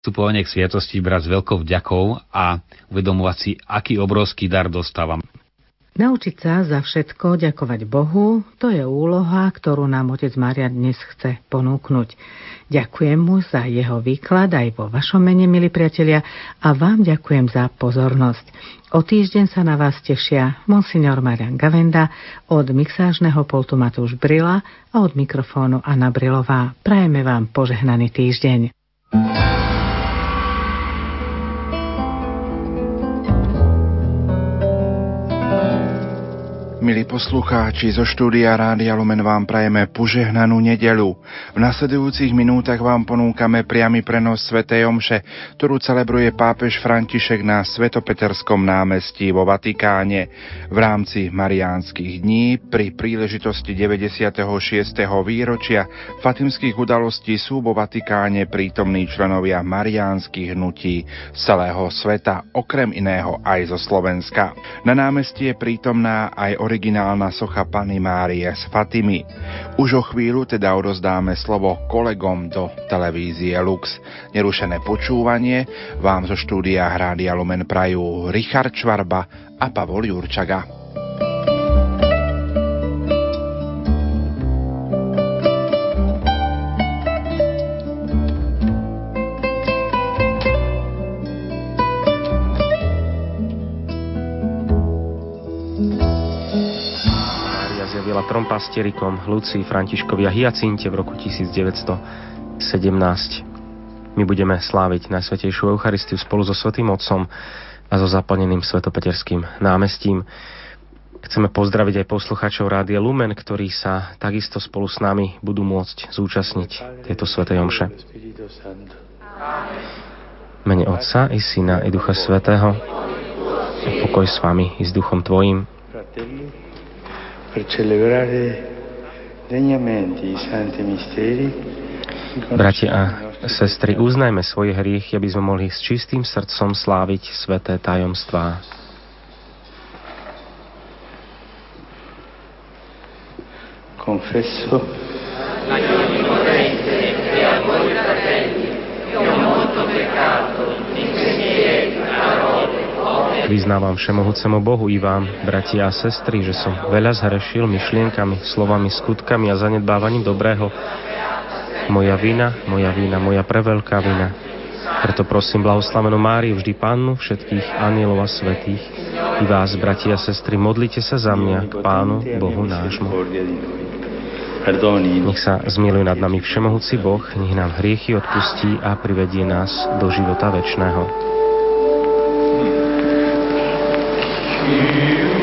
vstupovanie k sviatosti brať s veľkou vďakou a uvedomovať si, aký obrovský dar dostávam. Naučiť sa za všetko ďakovať Bohu, to je úloha, ktorú nám Otec Maria dnes chce ponúknuť. Ďakujem mu za jeho výklad aj vo vašom mene, milí priatelia, a vám ďakujem za pozornosť. O týždeň sa na vás tešia monsignor Marian Gavenda, od mixážneho pultu Matúš Brila a od mikrofónu Anna Brilová. Prajeme vám požehnaný týždeň. Milí poslucháči, zo štúdia Rádia Lumen vám prajeme požehnanú nedelu. V nasledujúcich minútach vám ponúkame priamy prenos Sv. Omše, ktorú celebruje pápež František na Svetopeterskom námestí vo Vatikáne. V rámci Mariánskych dní pri príležitosti 96. výročia fatimských udalostí sú vo Vatikáne prítomní členovia mariánskych hnutí celého sveta, okrem iného aj zo Slovenska. Na námestí je prítomná aj originálna socha Pany Márie z Fatimy. Už o chvíľu teda odozdáme slovo kolegom do televízie Lux. Nerušené počúvanie vám zo štúdia Hrádia Lumen prajú Richard Čvarba a Pavol Jurčaga. Trom pastierikom Lucii, Františkovi a Hyacinte v roku 1917. My budeme sláviť Najsvetejšiu Eucharistiu spolu so Svetým Otcom a so zaplneným Svetopeterským námestím. Chceme pozdraviť aj poslucháčov Rádia Lumen, ktorí sa takisto spolu s nami budú môcť zúčastniť tejto Svetej Omše. Mene Otca i Syna i Ducha Svetého, pokoj s vami i s Duchom Tvojim per celebrare degnamente i santi misteri. Bratia a sestry, uznajme svoje hriechy, aby sme mohli s čistým srdcom sláviť sveté tajomstvá. Confesso Vyznávam všemohúcemu Bohu i vám, bratia a sestry, že som veľa zhrešil myšlienkami, slovami, skutkami a zanedbávaním dobrého. Moja vina, moja vina, moja preveľká vina. Preto prosím blahoslavenú Máriu, vždy Pannu, všetkých anielov a svetých, i vás, bratia a sestry, modlite sa za mňa k Pánu, Bohu nášmu. Nech sa zmiluje nad nami všemohúci Boh, nech nám hriechy odpustí a privedie nás do života večného. Deus.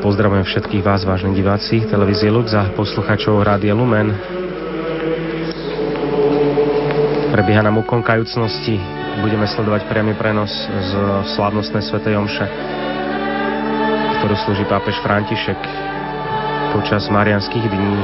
Pozdravujem všetkých vás, vážni diváci, televízie Lux a posluchačov Rádia Lumen. Prebieha nám úkon kajúcnosti. Budeme sledovať priamy prenos z slávnostnej svetej omše, ktorú slúži pápež František počas marianských dní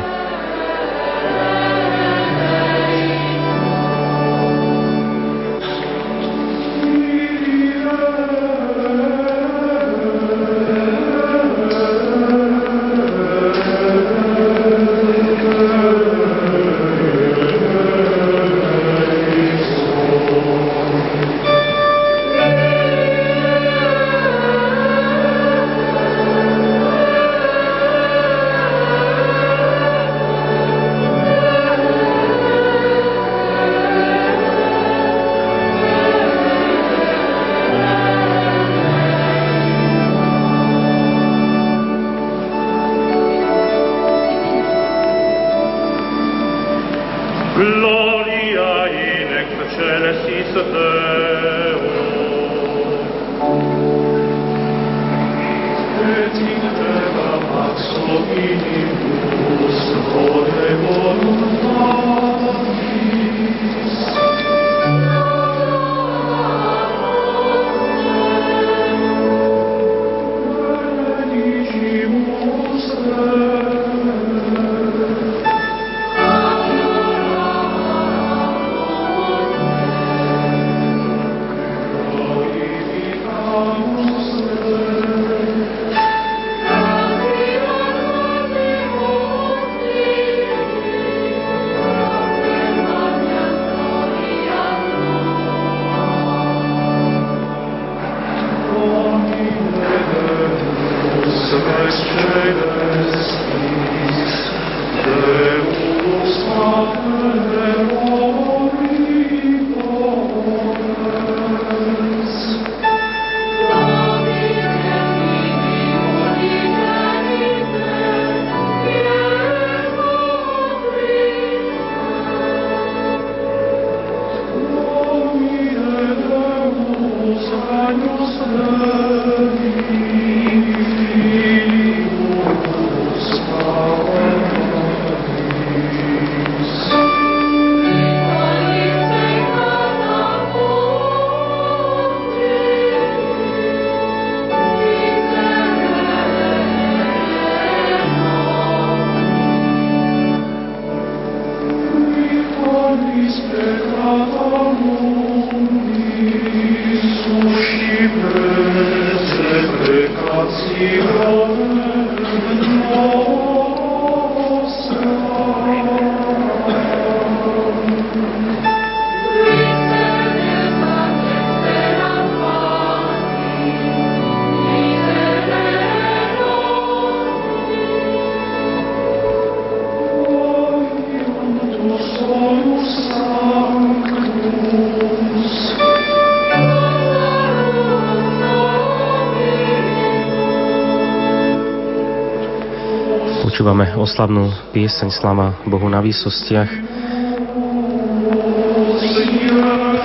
oslavnú pieseň Slava Bohu na výsostiach.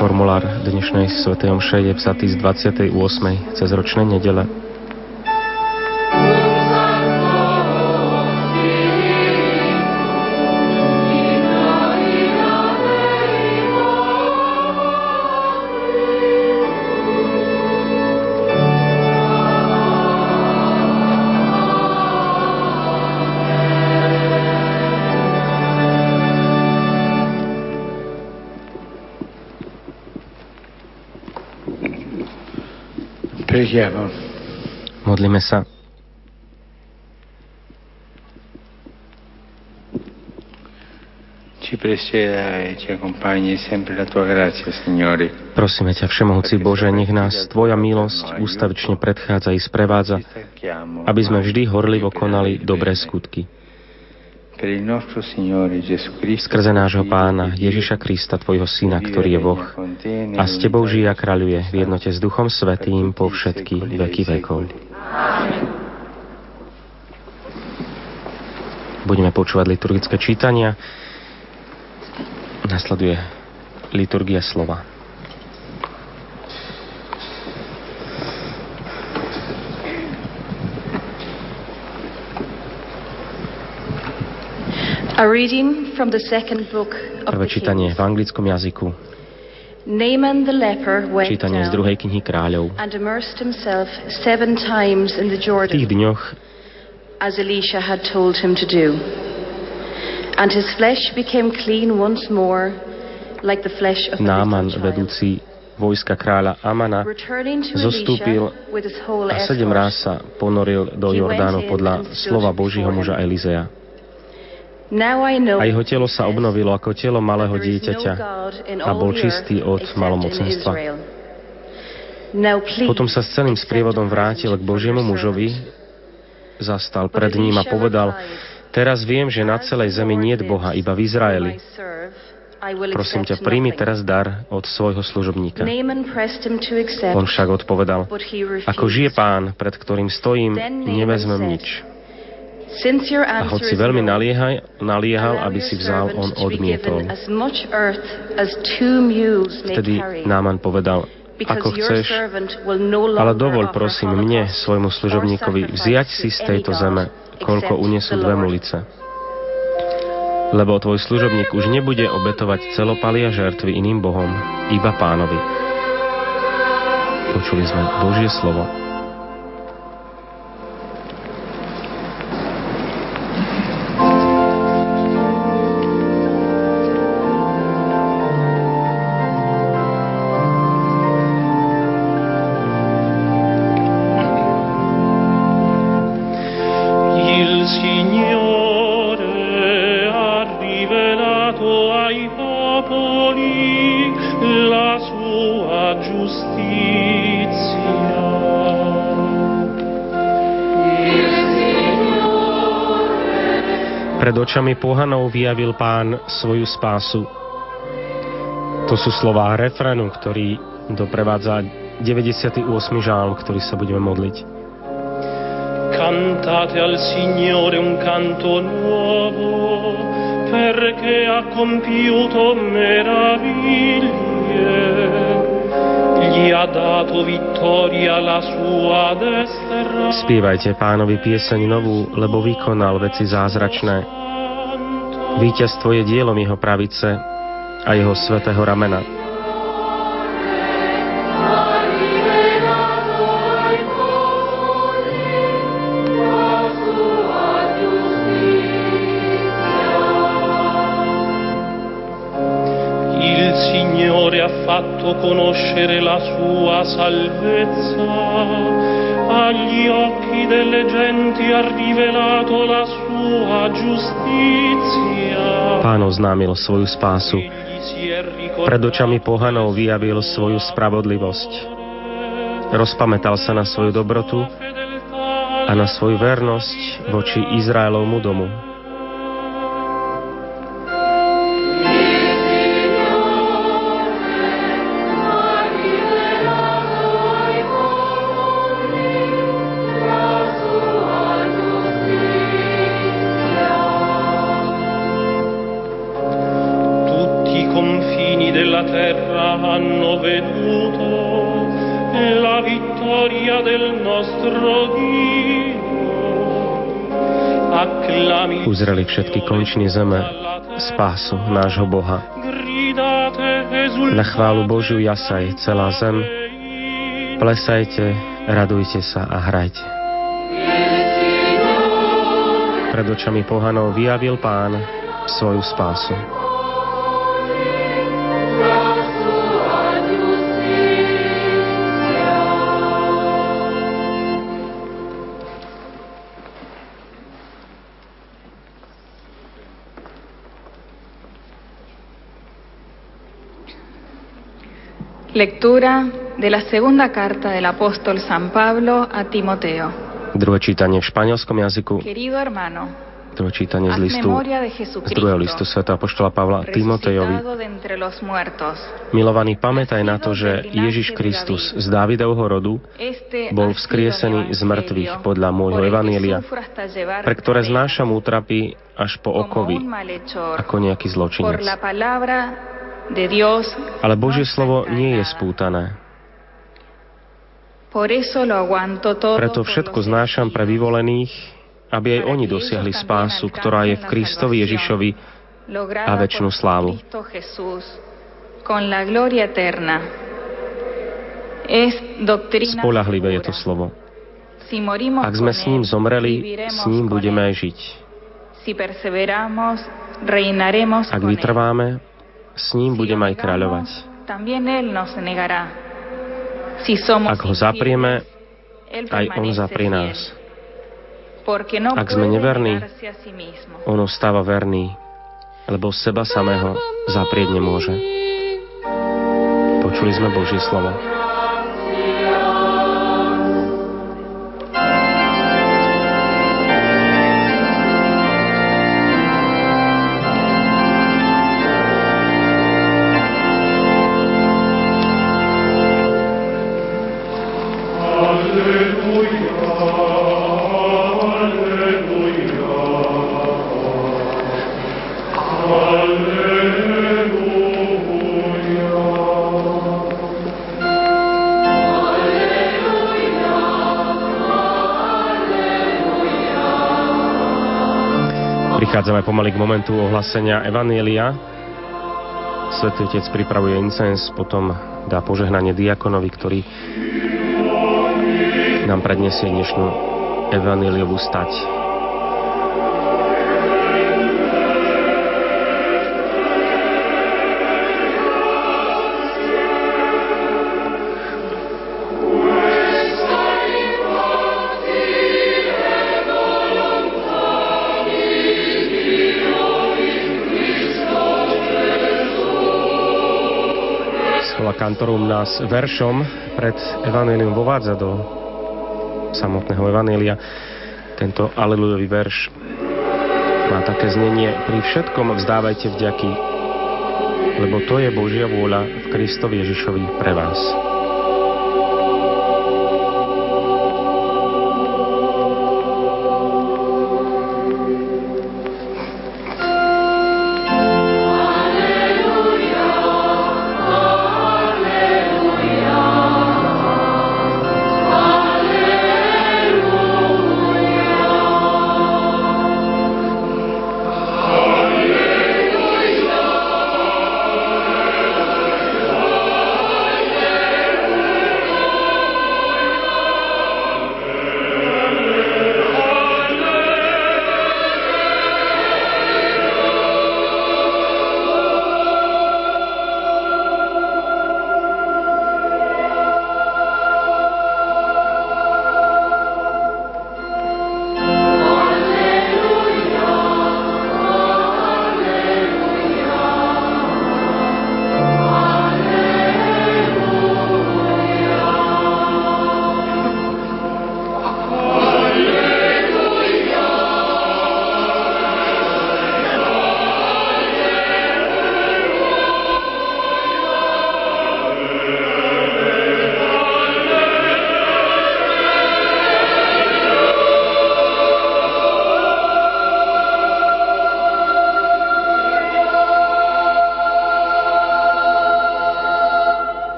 Formulár dnešnej Sv. Omše je vzatý z 28. cez ročnej nedele grazia, Signore. Prosíme ťa, Všemohúci Bože, nech nás Tvoja milosť ústavične predchádza i sprevádza, aby sme vždy horlivo konali dobré skutky. Skrze nášho pána Ježiša Krista, Tvojho Syna, ktorý je Boh a s Tebou žije a kráľuje v jednote s Duchom Svetým po všetky veky vekov. Budeme počúvať liturgické čítania. Nasleduje liturgia slova. A reading from the second book of Prvé the čítanie v anglickom jazyku. Naaman the Čítanie z druhej knihy kráľov. and immersed himself seven times in the V tých dňoch as Elisha had told him to do. And his flesh became clean once more, like the flesh of a Náman, vedúci vojska kráľa Amana, zostúpil a sedem ráz sa ponoril do Jordánu podľa slova Božího muža Elizea. A jeho telo sa obnovilo ako telo malého no dieťaťa a bol čistý od malomocenstva. Potom sa s celým sprievodom vrátil k Božiemu mužovi, zastal pred ním a povedal, teraz viem, že na celej zemi nie je Boha, iba v Izraeli. Prosím ťa, príjmi teraz dar od svojho služobníka. On však odpovedal, ako žije pán, pred ktorým stojím, nevezmem nič. A hoci veľmi naliehaj, naliehal, aby si vzal, on odmietol. Vtedy Náman povedal, ako chceš, ale dovol prosím mne, svojmu služobníkovi, vziať si z tejto zeme, koľko unesú dve mulice. Lebo tvoj služobník už nebude obetovať celopalia žertvy iným bohom, iba pánovi. Počuli sme Božie slovo. Pohanov vyjavil pán svoju spásu. To sú slová refrénu, ktorý doprevádza 98. žálm, ktorý sa budeme modliť. Cantate al Signore un canto nuovo, perché ha compiuto meraviglie. Gli ha dato vittoria la sua destra. Spievajte pánovi pieseň novú, lebo vykonal veci zázračné. Víťazstvo je dielom jeho pravice a jeho svetého ramena. Il Signore ha fatto conoscere la sua salvezza, agli occhi delle genti ha rivelato la sua giustizia. Pán oznámil svoju spásu. Pred očami pohanov vyjavil svoju spravodlivosť. Rozpamätal sa na svoju dobrotu a na svoju vernosť voči Izraelovmu domu. Všetky končiny zeme spásu nášho Boha. Na chválu Božiu jasaj celá zem, plesajte, radujte sa a hrajte. Pred očami pohanov vyjavil pán svoju spásu. Lectura de la segunda carta del apóstol San Pablo a Timoteo. Druhé čítanie v španielskom jazyku. Querido hermano, druhé čítanie z listu, z druhého listu Sv. Apoštola Pavla Timotejovi. Milovaný, pamätaj na to, že Ježiš Kristus z Dávidovho rodu bol vzkriesený z mŕtvych podľa môjho evanielia, pre ktoré znášam útrapy až po okovy, ako nejaký zločinec. Ale Božie slovo nie je spútané. Preto všetko znášam pre vyvolených, aby aj oni dosiahli spásu, ktorá je v Kristovi Ježišovi a väčšinu slávu. Spolahlivé je to slovo. Ak sme s ním zomreli, s ním budeme žiť. Ak vytrváme, s ním budeme aj kráľovať. Ak ho zaprieme, aj on zaprie nás. No Ak sme neverní, on ostáva verný, lebo seba samého zaprieť nemôže. Počuli sme Božie slovo. Prichádzame pomaly k momentu ohlasenia Evanielia. Svetý Otec pripravuje incens, potom dá požehnanie diakonovi, ktorý nám predniesie dnešnú Evanieliovú stať. Kantorum nás veršom pred Evangelium vovádza do samotného Evangelia. Tento alelujový verš má také znenie Pri všetkom vzdávajte vďaky, lebo to je Božia vôľa v Kristovi Ježišovi pre vás.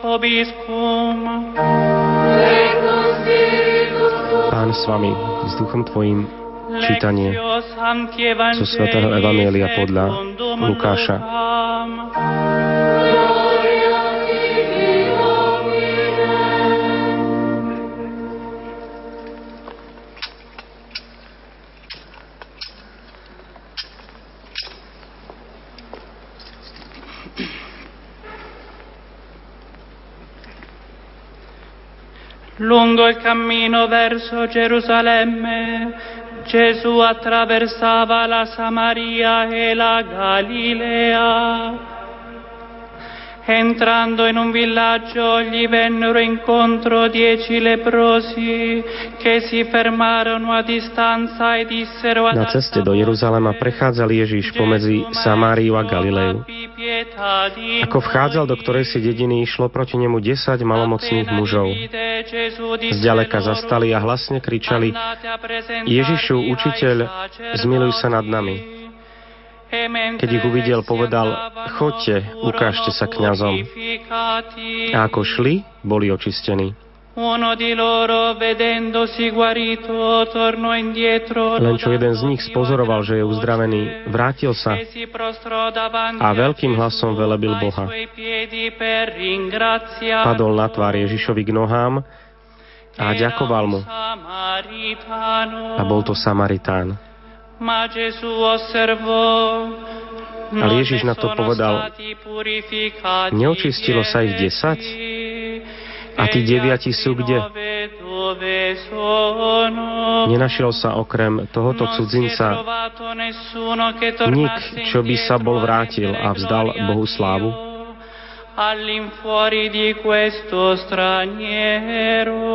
Vobiscum. Pán s vami, s duchom Tvojim, čítanie zo svätého Evanielia podľa Lukáša. Il cammino verso Gerusalemme, Gesù attraversava la Samaria e la Galilea. Entrando in un villaggio gli vennero incontro dieci leprosi che si fermarono a distanza e dissero Na ceste do Jeruzalema prechádzal Ježiš pomedzi Samáriu a Galileu. Ako vchádzal do ktorej si dediny, išlo proti nemu desať malomocných mužov. Zďaleka zastali a hlasne kričali Ježišu, učiteľ, zmiluj sa nad nami. Keď ich uvidel, povedal, chodte, ukážte sa kňazom. A ako šli, boli očistení. Len čo jeden z nich spozoroval, že je uzdravený, vrátil sa a veľkým hlasom velebil Boha. Padol na tvár Ježišovi k nohám a ďakoval mu. A bol to Samaritán. Ale Ježiš na to povedal, neočistilo sa ich desať? A tí deviati sú kde? Nenašiel sa okrem tohoto cudzinca nik, čo by sa bol vrátil a vzdal Bohu slávu?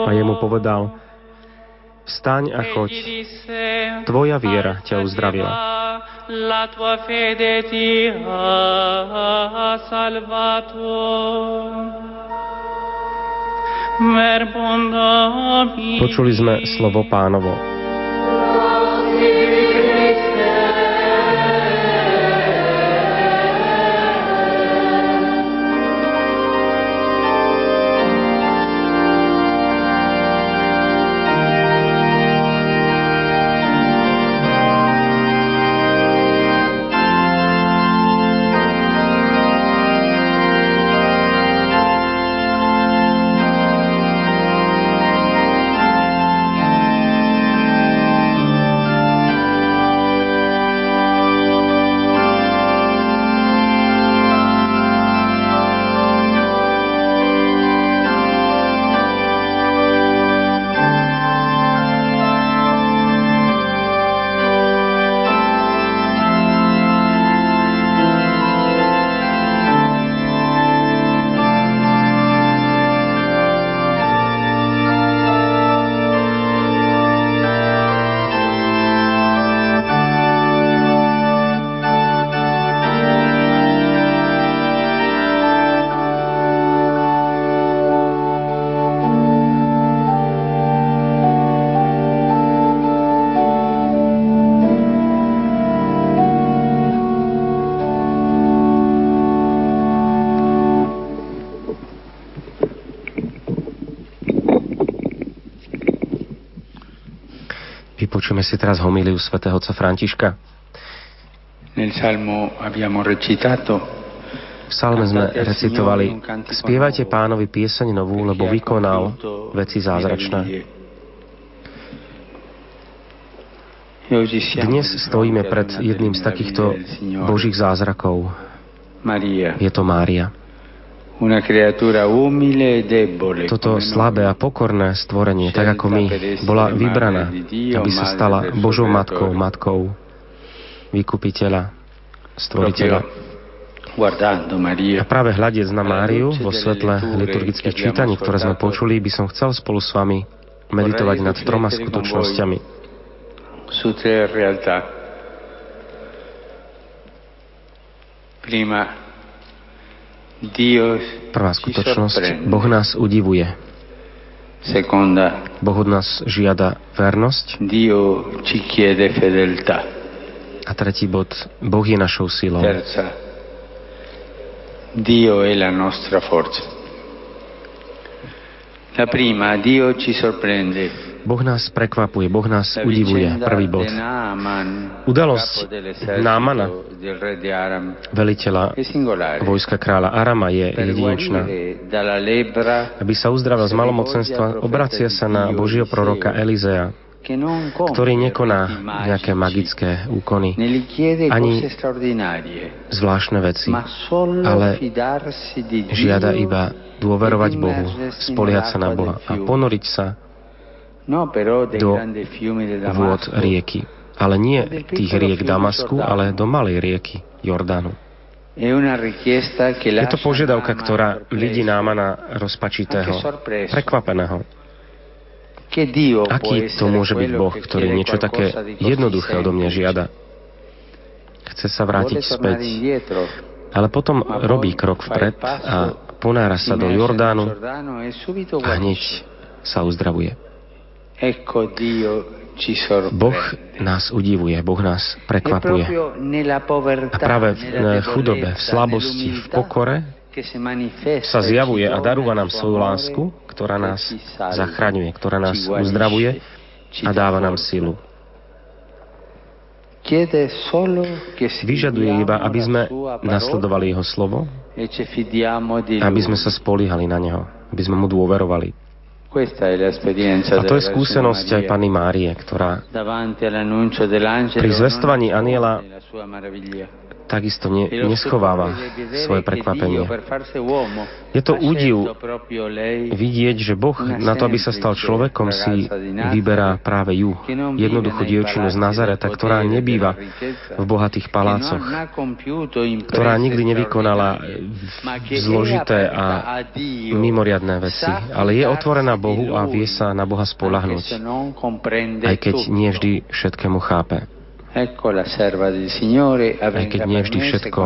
A jemu povedal, Vstaň a choď. Tvoja viera ťa uzdravila. Počuli sme slovo pánovo. Vypočujeme si teraz homíliu svätého otca Františka. Nel salmo abbiamo recitato v salme sme recitovali Spievajte pánovi pieseň novú, lebo vykonal veci zázračné. Dnes stojíme pred jedným z takýchto božích zázrakov. Je to Mária. E Toto slabé a pokorné stvorenie, tak ako my, bola vybraná, aby sa stala Božou matkou, matkou vykupiteľa, stvoriteľa. A práve hľadiec na Máriu vo svetle liturgických čítaní, ktoré sme počuli, by som chcel spolu s vami meditovať nad troma skutočnosťami. Prima Prvá skutočnosť, Boh nás udivuje. Boh od nás žiada vernosť. A tretí bod, Boh je našou silou. Dio è la nostra forza. La prima, Dio ci sorprende. Boh nás prekvapuje, Boh nás udivuje. Prvý bod. Udalosť Námana, veliteľa vojska kráľa Arama, je jedinečná. Aby sa uzdravil z malomocenstva, obracia sa na Božieho proroka Elizea, ktorý nekoná nejaké magické úkony, ani zvláštne veci, ale žiada iba dôverovať Bohu, spoliehať sa na Boha a ponoriť sa do vôd rieky. Ale nie tých riek Damasku, ale do malej rieky Jordánu. Je to požiadavka, ktorá vidí Námana rozpačitého, prekvapeného. Aký to môže byť Boh, ktorý niečo také jednoduché odo mňa žiada? Chce sa vrátiť späť, ale potom robí krok vpred a ponára sa do Jordánu a hneď sa uzdravuje. Boh nás udivuje, Boh nás prekvapuje. A práve v chudobe, v slabosti, v pokore sa zjavuje a darúva nám svoju lásku, ktorá nás zachraňuje, ktorá nás uzdravuje a dáva nám silu. Vyžaduje iba, aby sme nasledovali Jeho slovo, e aby sme sa spolíhali na Neho, aby sme Mu dôverovali. A to je skúsenosť aj Pani Márie, ktorá pri zvestovaní aniela takisto ne, neschováva svoje prekvapenie. Je to údiv vidieť, že Boh na to, aby sa stal človekom, si vyberá práve ju, jednoduchú dievčinu z Nazareta, ktorá nebýva v bohatých palácoch, ktorá nikdy nevykonala zložité a mimoriadné veci, ale je otvorená Bohu a vie sa na Boha spolahnuť, aj keď nie vždy všetkému chápe. Aj keď nie vždy všetko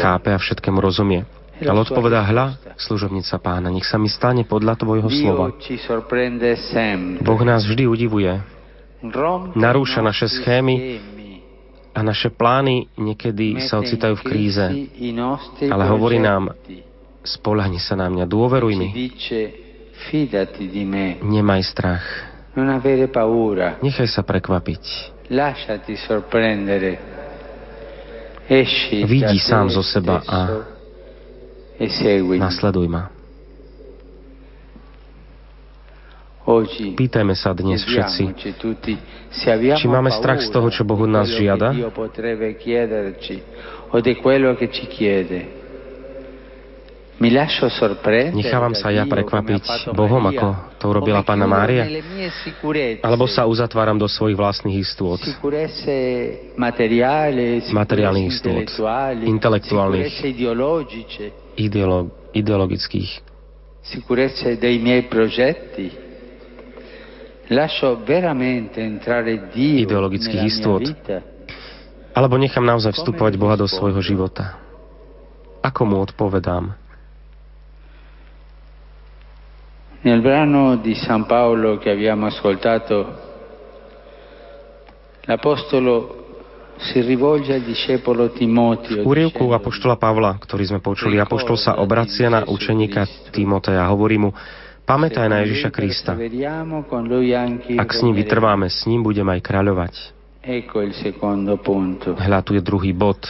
chápe a všetkému rozumie. Ale odpovedá, hľa, služobnica pána, nech sa mi stane podľa tvojho slova. Boh nás vždy udivuje. Narúša naše schémy a naše plány niekedy sa ocitajú v kríze. Ale hovorí nám, spolahni sa na mňa, dôveruj mi. Nemaj strach. Nechaj sa prekvapiť. Lasciati sorprendere. Esci Vidí sám zo seba a e nasleduj ma. Pýtajme sa dnes všetci, či máme strach z toho, čo Boh od nás žiada, Nechávam sa ja prekvapiť Bohom, ako to urobila Pána Mária? Alebo sa uzatváram do svojich vlastných istôt? Materiálnych istôt, intelektuálnych, ideolo- ideologických. Ideologických istôt. Alebo nechám naozaj vstupovať Boha do svojho života. Ako mu odpovedám? Nel brano di San Paolo che abbiamo ascoltato, l'Apostolo si rivolge al discepolo Timoteo. V úrievku Apoštola Pavla, ktorý sme počuli, Apoštol sa obracia na učeníka Timoteja a hovorí mu, Pamätaj na Ježiša Krista. Ak s ním vytrváme, s ním budeme aj kráľovať. Hľa, tu je druhý bod.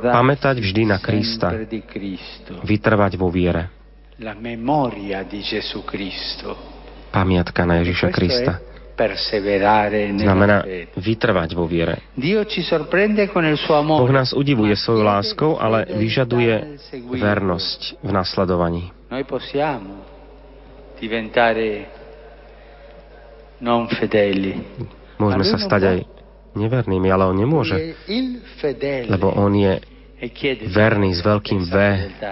Pamätať vždy na Krista. Vytrvať vo viere. Pamiatka na Ježiša Krista. Znamená vytrvať vo viere. Boh nás udivuje svojou láskou, ale vyžaduje vernosť v nasledovaní. Môžeme sa stať aj nevernými, ale on nemôže, lebo on je verný s veľkým V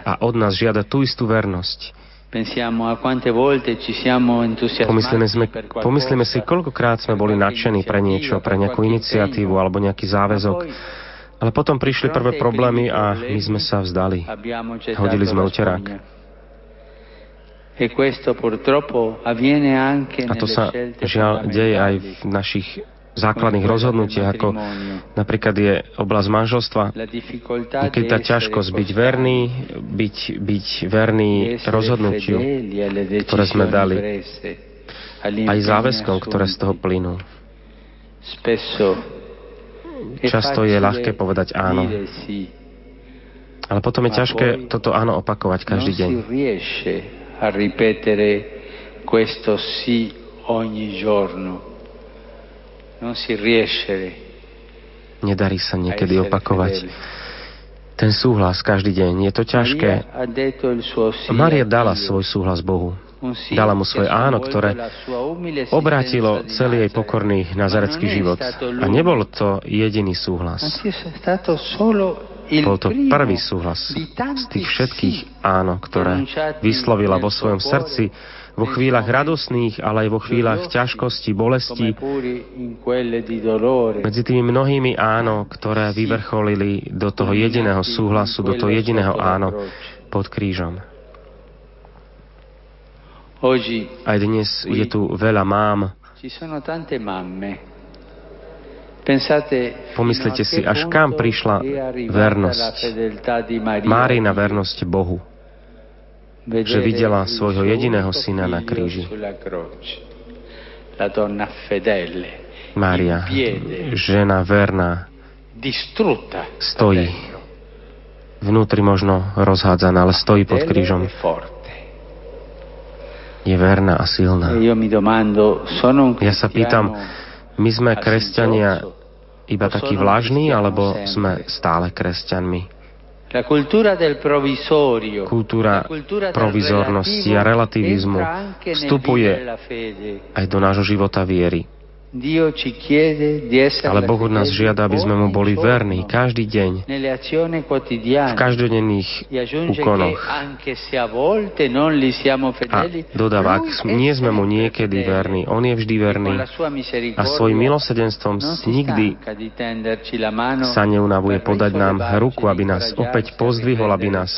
a od nás žiada tú istú vernosť. Pomyslíme, sme, pomyslíme si, koľkokrát sme boli nadšení pre niečo, pre nejakú iniciatívu alebo nejaký záväzok. Ale potom prišli prvé problémy a my sme sa vzdali. Hodili sme uterák. A to sa žiaľ deje aj v našich základných rozhodnutiach, ako napríklad je oblasť manželstva, keď tá ťažkosť byť verný, byť, byť verný rozhodnutiu, ktoré sme dali, aj záväzkom, ktoré z toho plynú. Často je ľahké povedať áno. Ale potom je ťažké toto áno opakovať každý deň. questo sì ogni giorno Nedarí sa niekedy opakovať ten súhlas každý deň. Je to ťažké. Maria dala svoj súhlas Bohu. Dala mu svoje áno, ktoré obrátilo celý jej pokorný nazarecký život. A nebol to jediný súhlas. Bol to prvý súhlas z tých všetkých áno, ktoré vyslovila vo svojom srdci vo chvíľach radosných, ale aj vo chvíľach ťažkosti, bolesti, medzi tými mnohými áno, ktoré vyvrcholili do toho jediného súhlasu, do toho jediného áno pod krížom. Aj dnes je tu veľa mám. Pomyslite si, až kam prišla vernosť. Márina vernosť Bohu že videla svojho jediného syna na kríži. Mária, žena verná, stojí. Vnútri možno rozhádzaná, ale stojí pod krížom. Je verná a silná. Ja sa pýtam, my sme kresťania iba takí vlažní, alebo sme stále kresťanmi? Kultúra provizornosti a relativizmu vstupuje aj do nášho života viery. Ale Boh od nás žiada, aby sme mu boli verní každý deň, v každodenných úkonoch. A dodáva, ak nie sme mu niekedy verní, on je vždy verný. A svojim milosedenstvom nikdy sa neunavuje podať nám ruku, aby nás opäť pozdvihol, aby nás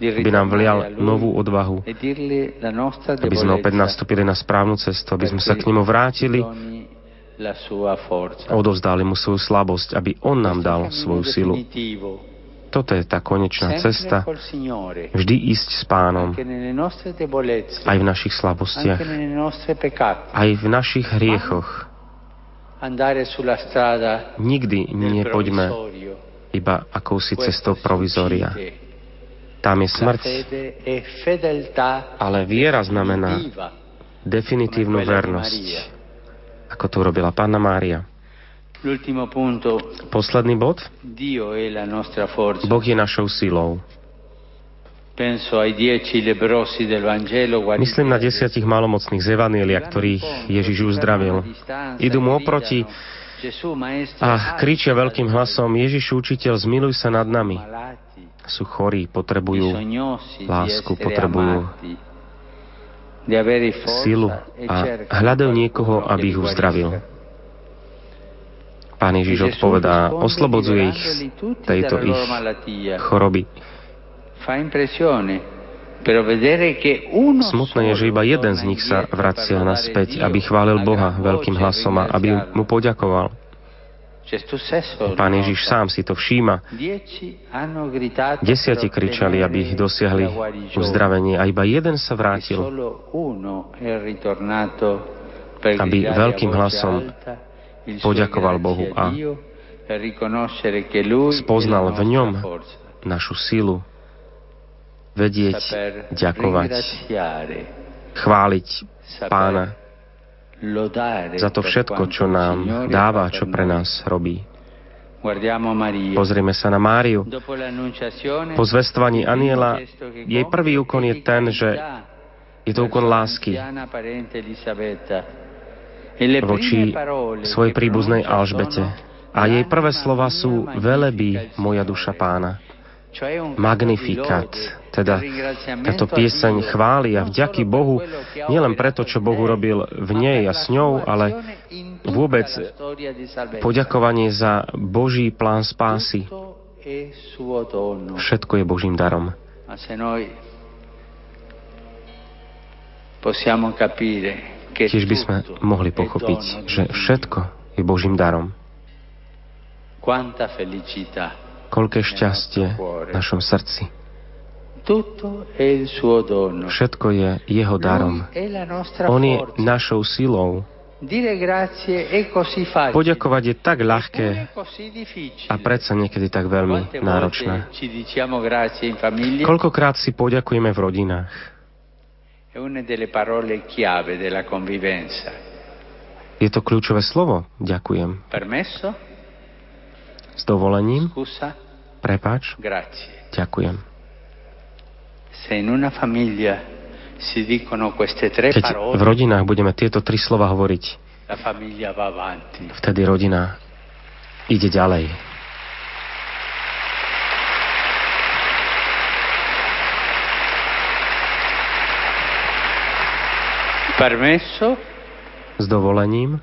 aby nám vlial novú odvahu, aby sme opäť nastúpili na správnu cestu, aby sme sa k nemu vrátili a odovzdali mu svoju slabosť, aby on nám dal svoju silu. Toto je tá konečná cesta. Vždy ísť s pánom. Aj v našich slabostiach. Aj v našich hriechoch. Nikdy nepoďme iba akousi cestou provizória tam je smrť. Ale viera znamená definitívnu vernosť, ako to urobila Pána Mária. Posledný bod. Boh je našou silou. Myslím na desiatich malomocných z Evanília, ktorých Ježiš uzdravil. Idú mu oproti a kričia veľkým hlasom Ježišu, učiteľ, zmiluj sa nad nami sú chorí, potrebujú lásku, potrebujú silu a hľadajú niekoho, aby ich uzdravil. Pán Ježiš odpovedá, oslobodzuje ich z tejto ich choroby. Smutné je, že iba jeden z nich sa vracia naspäť, aby chválil Boha veľkým hlasom a aby mu poďakoval. Pán Ježiš sám si to všíma. Desiati kričali, aby ich dosiahli uzdravenie a iba jeden sa vrátil, aby veľkým hlasom poďakoval Bohu a spoznal v ňom našu silu, vedieť, ďakovať, chváliť Pána za to všetko, čo nám dáva, čo pre nás robí. Pozrieme sa na Máriu. Po zvestovaní aniela jej prvý úkon je ten, že je to úkon lásky voči svojej príbuznej Alžbete. A jej prvé slova sú velebí moja duša pána. Magnifikat, teda táto pieseň chváli a vďaky Bohu, nielen preto, čo Boh urobil v nej a s ňou, ale vôbec poďakovanie za Boží plán spásy. Všetko je Božím darom. Tiež by sme mohli pochopiť, že všetko je Božím darom. Koľké šťastie v našom srdci. Všetko je Jeho darom. On je našou silou. Poďakovať je tak ľahké a predsa niekedy tak veľmi náročné. Koľkokrát si poďakujeme v rodinách? Je to kľúčové slovo. Ďakujem. S dovolením. Prepač. Ďakujem. Keď v rodinách budeme tieto tri slova hovoriť, vtedy rodina ide ďalej. Permesso? S dovolením?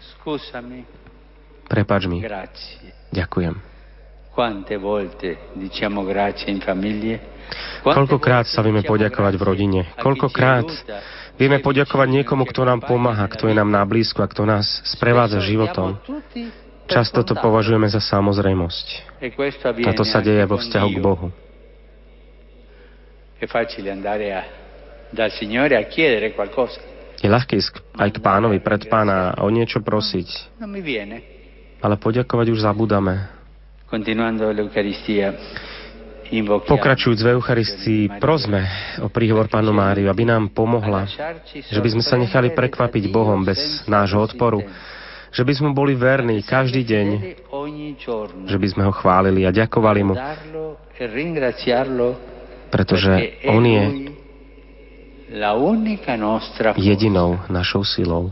Prepač mi. Ďakujem. Koľkokrát sa vieme poďakovať v rodine? Koľkokrát vieme poďakovať niekomu, kto nám pomáha, kto je nám na blízku a kto nás sprevádza životom? Často to považujeme za samozrejmosť. A to sa deje vo vzťahu k Bohu. Je ľahké ísť aj k pánovi, pred pána o niečo prosiť. Ale poďakovať už zabudame. Pokračujúc v Eucharistii, prosme o príhovor Pánu Máriu, aby nám pomohla, že by sme sa nechali prekvapiť Bohom bez nášho odporu, že by sme boli verní každý deň, že by sme ho chválili a ďakovali mu, pretože on je jedinou našou silou.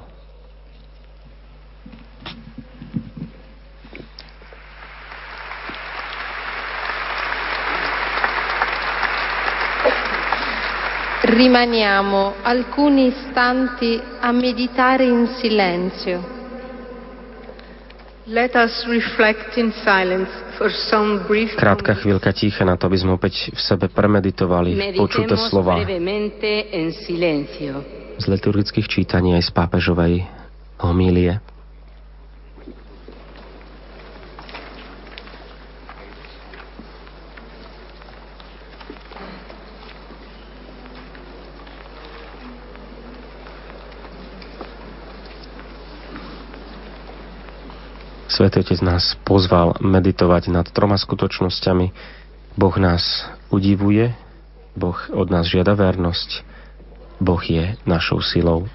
Rimaniamo alcuni istanti a meditare in silenzio. Let us reflect in silence for some brief Krátka chvíľka ticha na to, aby sme opäť v sebe premeditovali počuté slova z liturgických čítaní aj z pápežovej homílie. Svetý Otec nás pozval meditovať nad troma skutočnosťami. Boh nás udivuje, Boh od nás žiada vernosť, Boh je našou silou.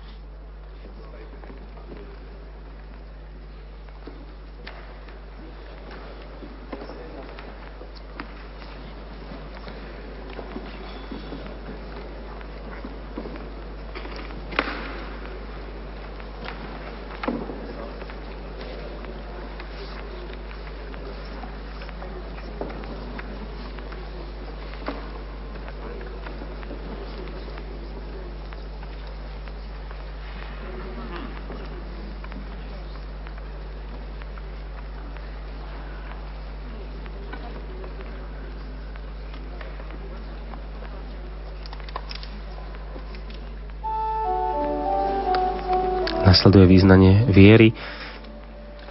Nasleduje význanie viery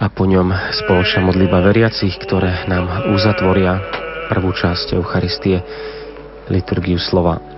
a po ňom spoločná modlitba veriacich, ktoré nám uzatvoria prvú časť Eucharistie, liturgiu slova.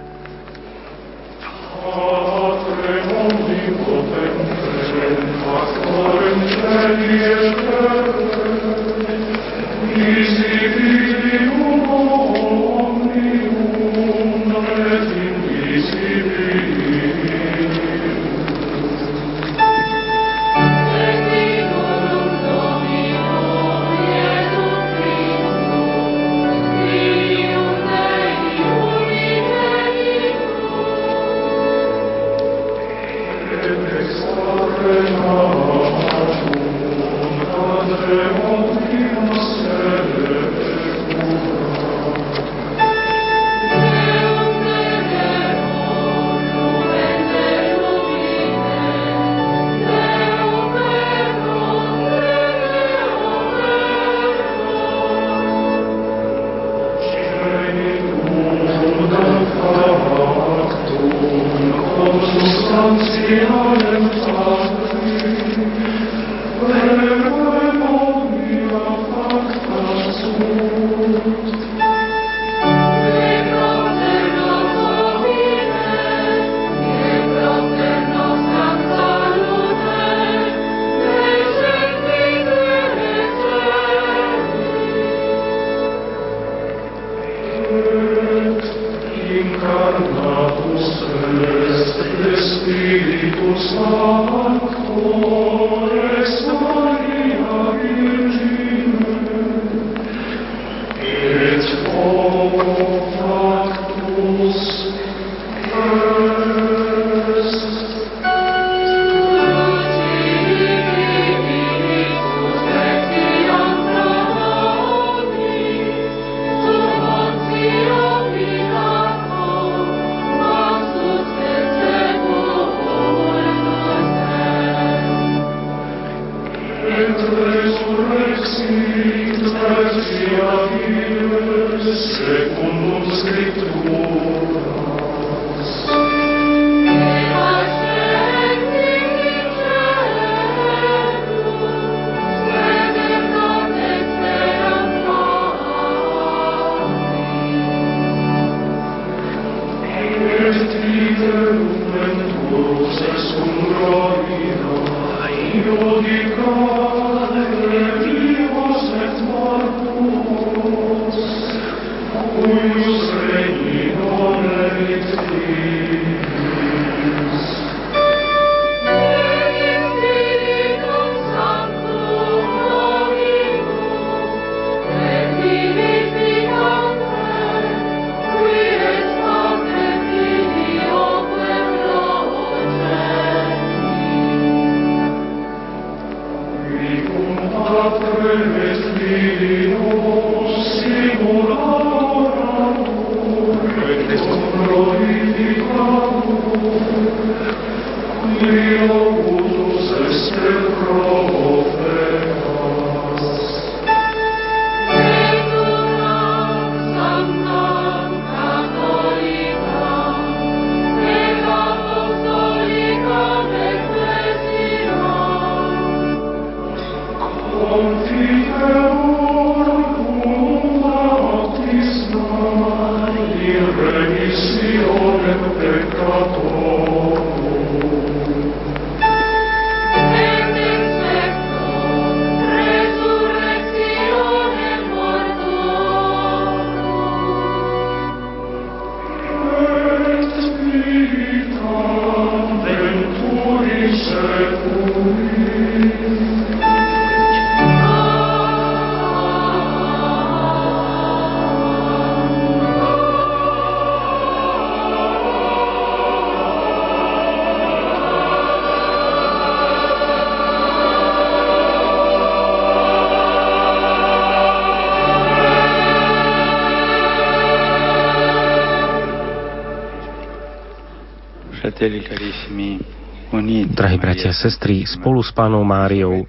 Drahí bratia a sestry, spolu s pánou Máriou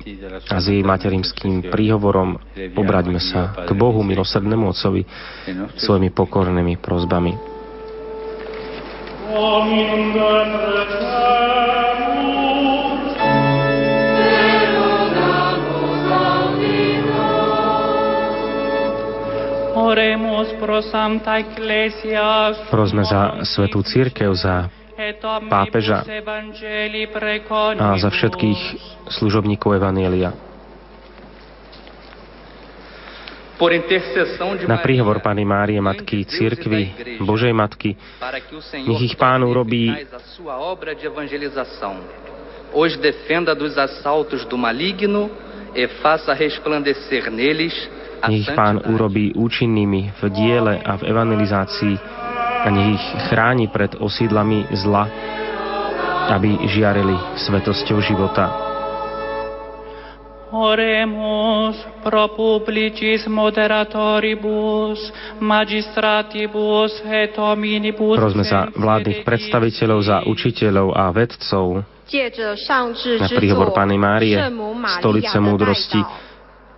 a s jej materinským príhovorom obraďme sa k Bohu milosrdnému Otcovi svojimi pokornými prozbami. Prosme za Svetú Církev, za pápeža a za všetkých služobníkov Evanielia. Na príhovor Pany Márie, Matky Církvy, Božej Matky, nech ich Pán urobí os defenda dos assaltos do maligno e faça resplandecer neles nech ich Pán urobí účinnými v diele a v evangelizácii a nech ich chráni pred osídlami zla, aby žiarili svetosťou života. Oremus pro publicis moderatoribus, magistratibus et hominibus. Prosme za vládnych predstaviteľov, za učiteľov a vedcov, na príhovor Pány Márie, stolice múdrosti,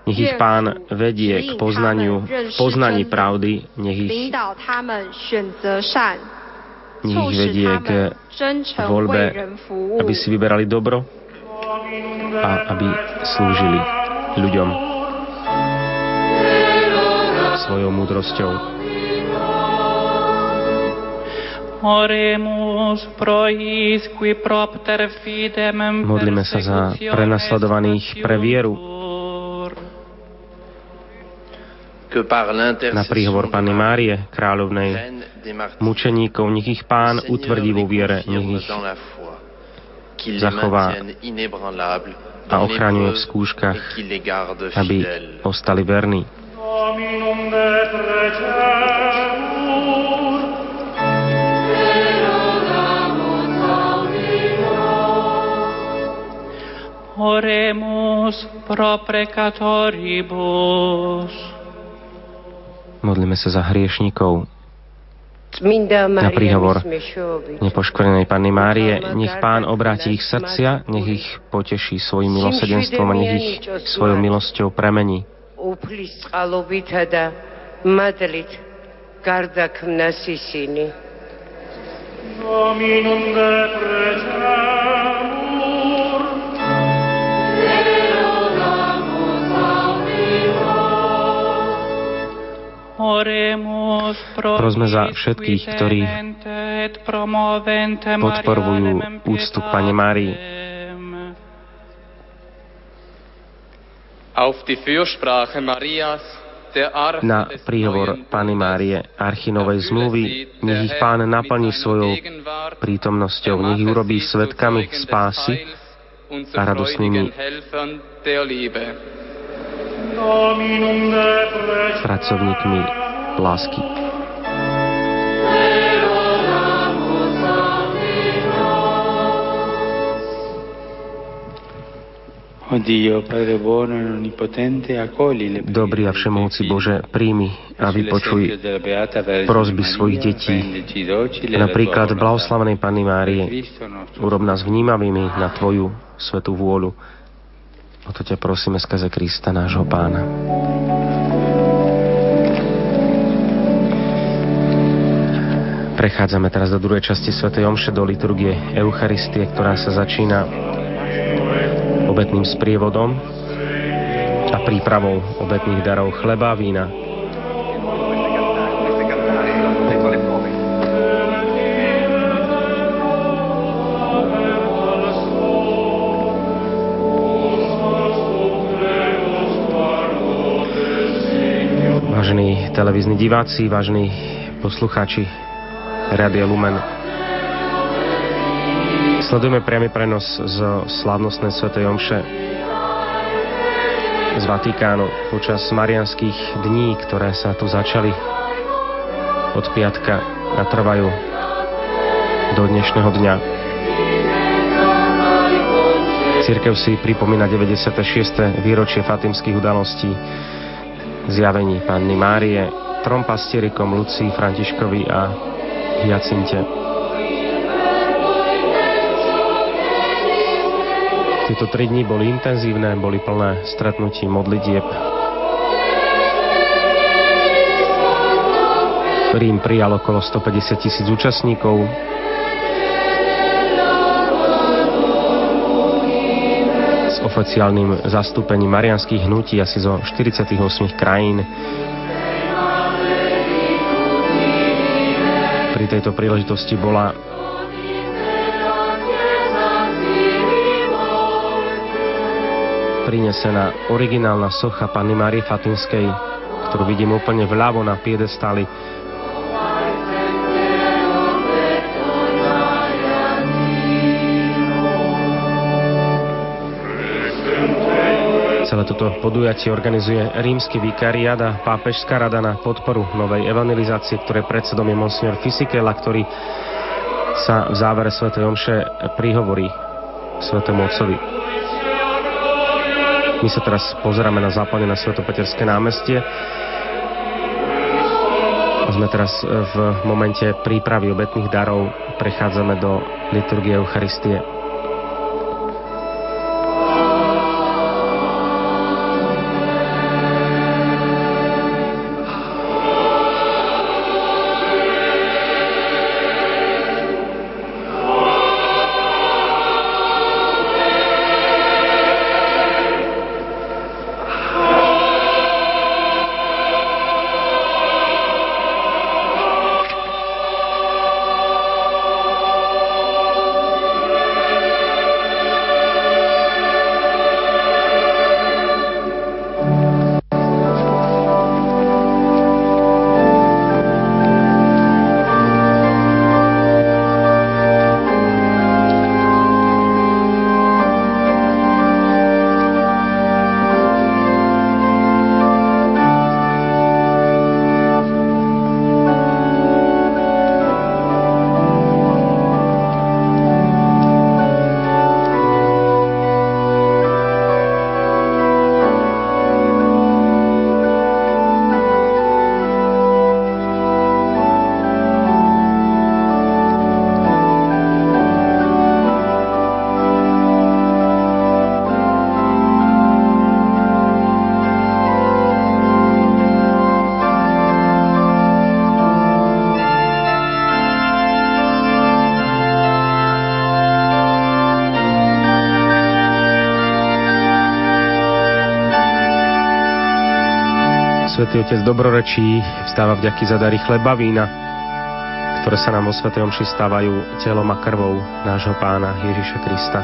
nech ich Pán vedie k poznaniu, poznaní pravdy, nech ich, nech ich vedie k voľbe, aby si vyberali dobro a aby slúžili ľuďom svojou múdrosťou. Modlíme sa za prenasledovaných pre vieru, na príhovor Panny Márie, kráľovnej, mučeníkov, nech ich pán utvrdí vo viere, nech ich zachová a ochraňuje v skúškach, aby ostali verní. Oremus pro precatoribus. Modlíme sa za hriešnikov. Na príhovor nepoškorenej Panny Márie, nech Pán obráti ich srdcia, nech ich poteší svojim milosedenstvom a nech ich svojou milosťou premení. Dominum de Prosme za všetkých, ktorí podporujú úctu k Pane Márii. Na príhovor Pany Márie Archinovej zmluvy nech ich Pán naplní svojou prítomnosťou, nech ich urobí svetkami spásy a radosnými pracovníkmi lásky. Dobrý a všemohúci Bože, príjmi a vypočuj prosby svojich detí. Napríklad blahoslavenej Panny Márie, urob nás vnímavými na Tvoju svetú vôľu O to ťa prosíme skrze Krista, nášho pána. Prechádzame teraz do druhej časti Sv. Omše, do liturgie Eucharistie, ktorá sa začína obetným sprievodom a prípravou obetných darov chleba a vína. Televízni diváci, vážni poslucháči Radia Lumen. Sledujeme priamy prenos z slávnostnej Svetej Omše z Vatikánu počas marianských dní, ktoré sa tu začali od piatka a trvajú do dnešného dňa. Církev si pripomína 96. výročie fatimských udalostí zjavení Panny Márie, trom pastierikom Lucii, Františkovi a Hyacinte. Tieto tri dni boli intenzívne, boli plné stretnutí, modlitieb. Rím prijal okolo 150 tisíc účastníkov, oficiálnym zastúpením marianských hnutí asi zo 48 krajín. pri tejto príležitosti bola prinesená originálna socha Panny Márie Fatinskej, ktorú vidím úplne vľavo na piedestáli. Celé toto podujatie organizuje rímsky vikariát a pápežská rada na podporu novej evangelizácie, ktoré predsedom je monsignor Fisikela, ktorý sa v závere Sv. Omše prihovorí Svetému Otcovi. My sa teraz pozeráme na západe na Svetopeterské námestie. Sme teraz v momente prípravy obetných darov. Prechádzame do liturgie Eucharistie. Otec dobrorečí vstáva vďaky za dary chleba vína, ktoré sa nám vo Svetej Omši stávajú telom a krvou nášho pána Ježiša Krista.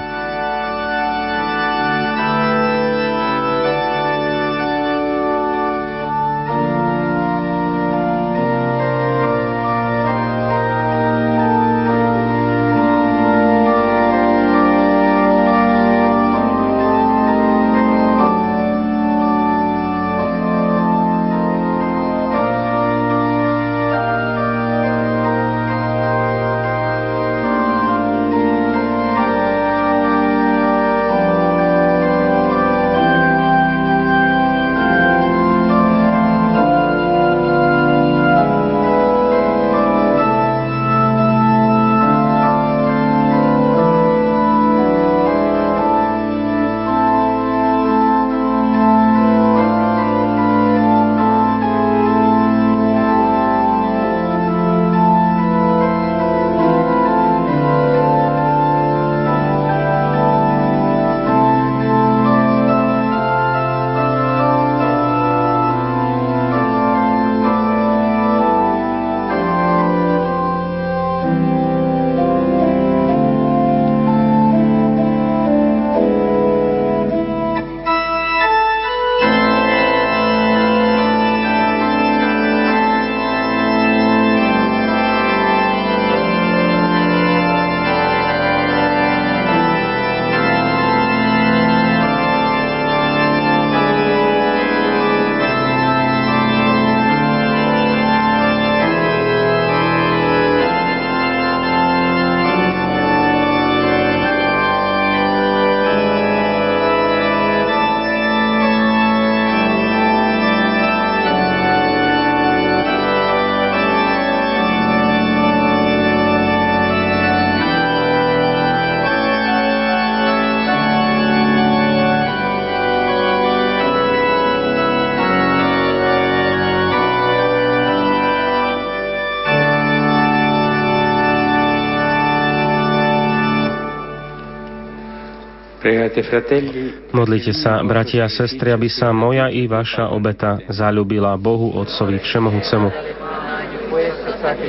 Modlite sa, bratia a sestry, aby sa moja i vaša obeta zalúbila Bohu Otcovi Všemohúcemu.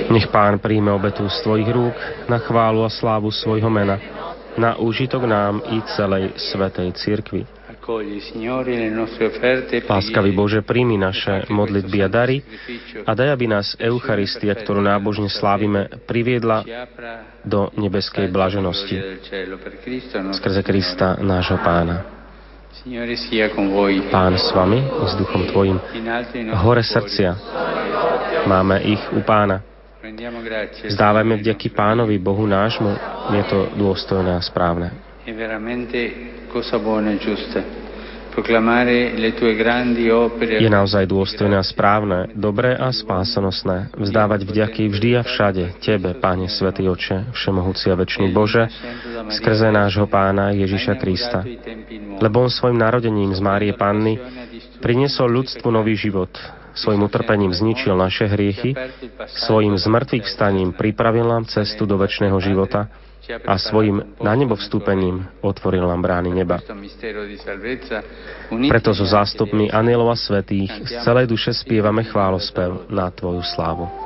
Nech Pán príjme obetu z Tvojich rúk na chválu a slávu svojho mena, na úžitok nám i celej Svetej Cirkvi. Láskavý Bože, príjmi naše modlitby a dary a daj, aby nás Eucharistia, ktorú nábožne slávime, priviedla do nebeskej blaženosti skrze Krista, nášho Pána. Pán s vami, s duchom Tvojim. Hore srdcia. Máme ich u Pána. Zdávajme vďaky Pánovi, Bohu nášmu. Je to dôstojné a správne. Je naozaj dôstojné a správne, dobré a spásonosné vzdávať vďaky vždy a všade Tebe, Páne Svetý Oče, Všemohúci a Večný Bože, skrze nášho Pána Ježiša Krista. Lebo On svojim narodením z Márie Panny priniesol ľudstvu nový život, svojim utrpením zničil naše hriechy, svojim zmrtvých vstaním pripravil nám cestu do väčšného života, a svojim na nebo vstúpením otvoril nám brány neba. Preto so zástupmi anielov a svetých z celej duše spievame chválospev na Tvoju slávu.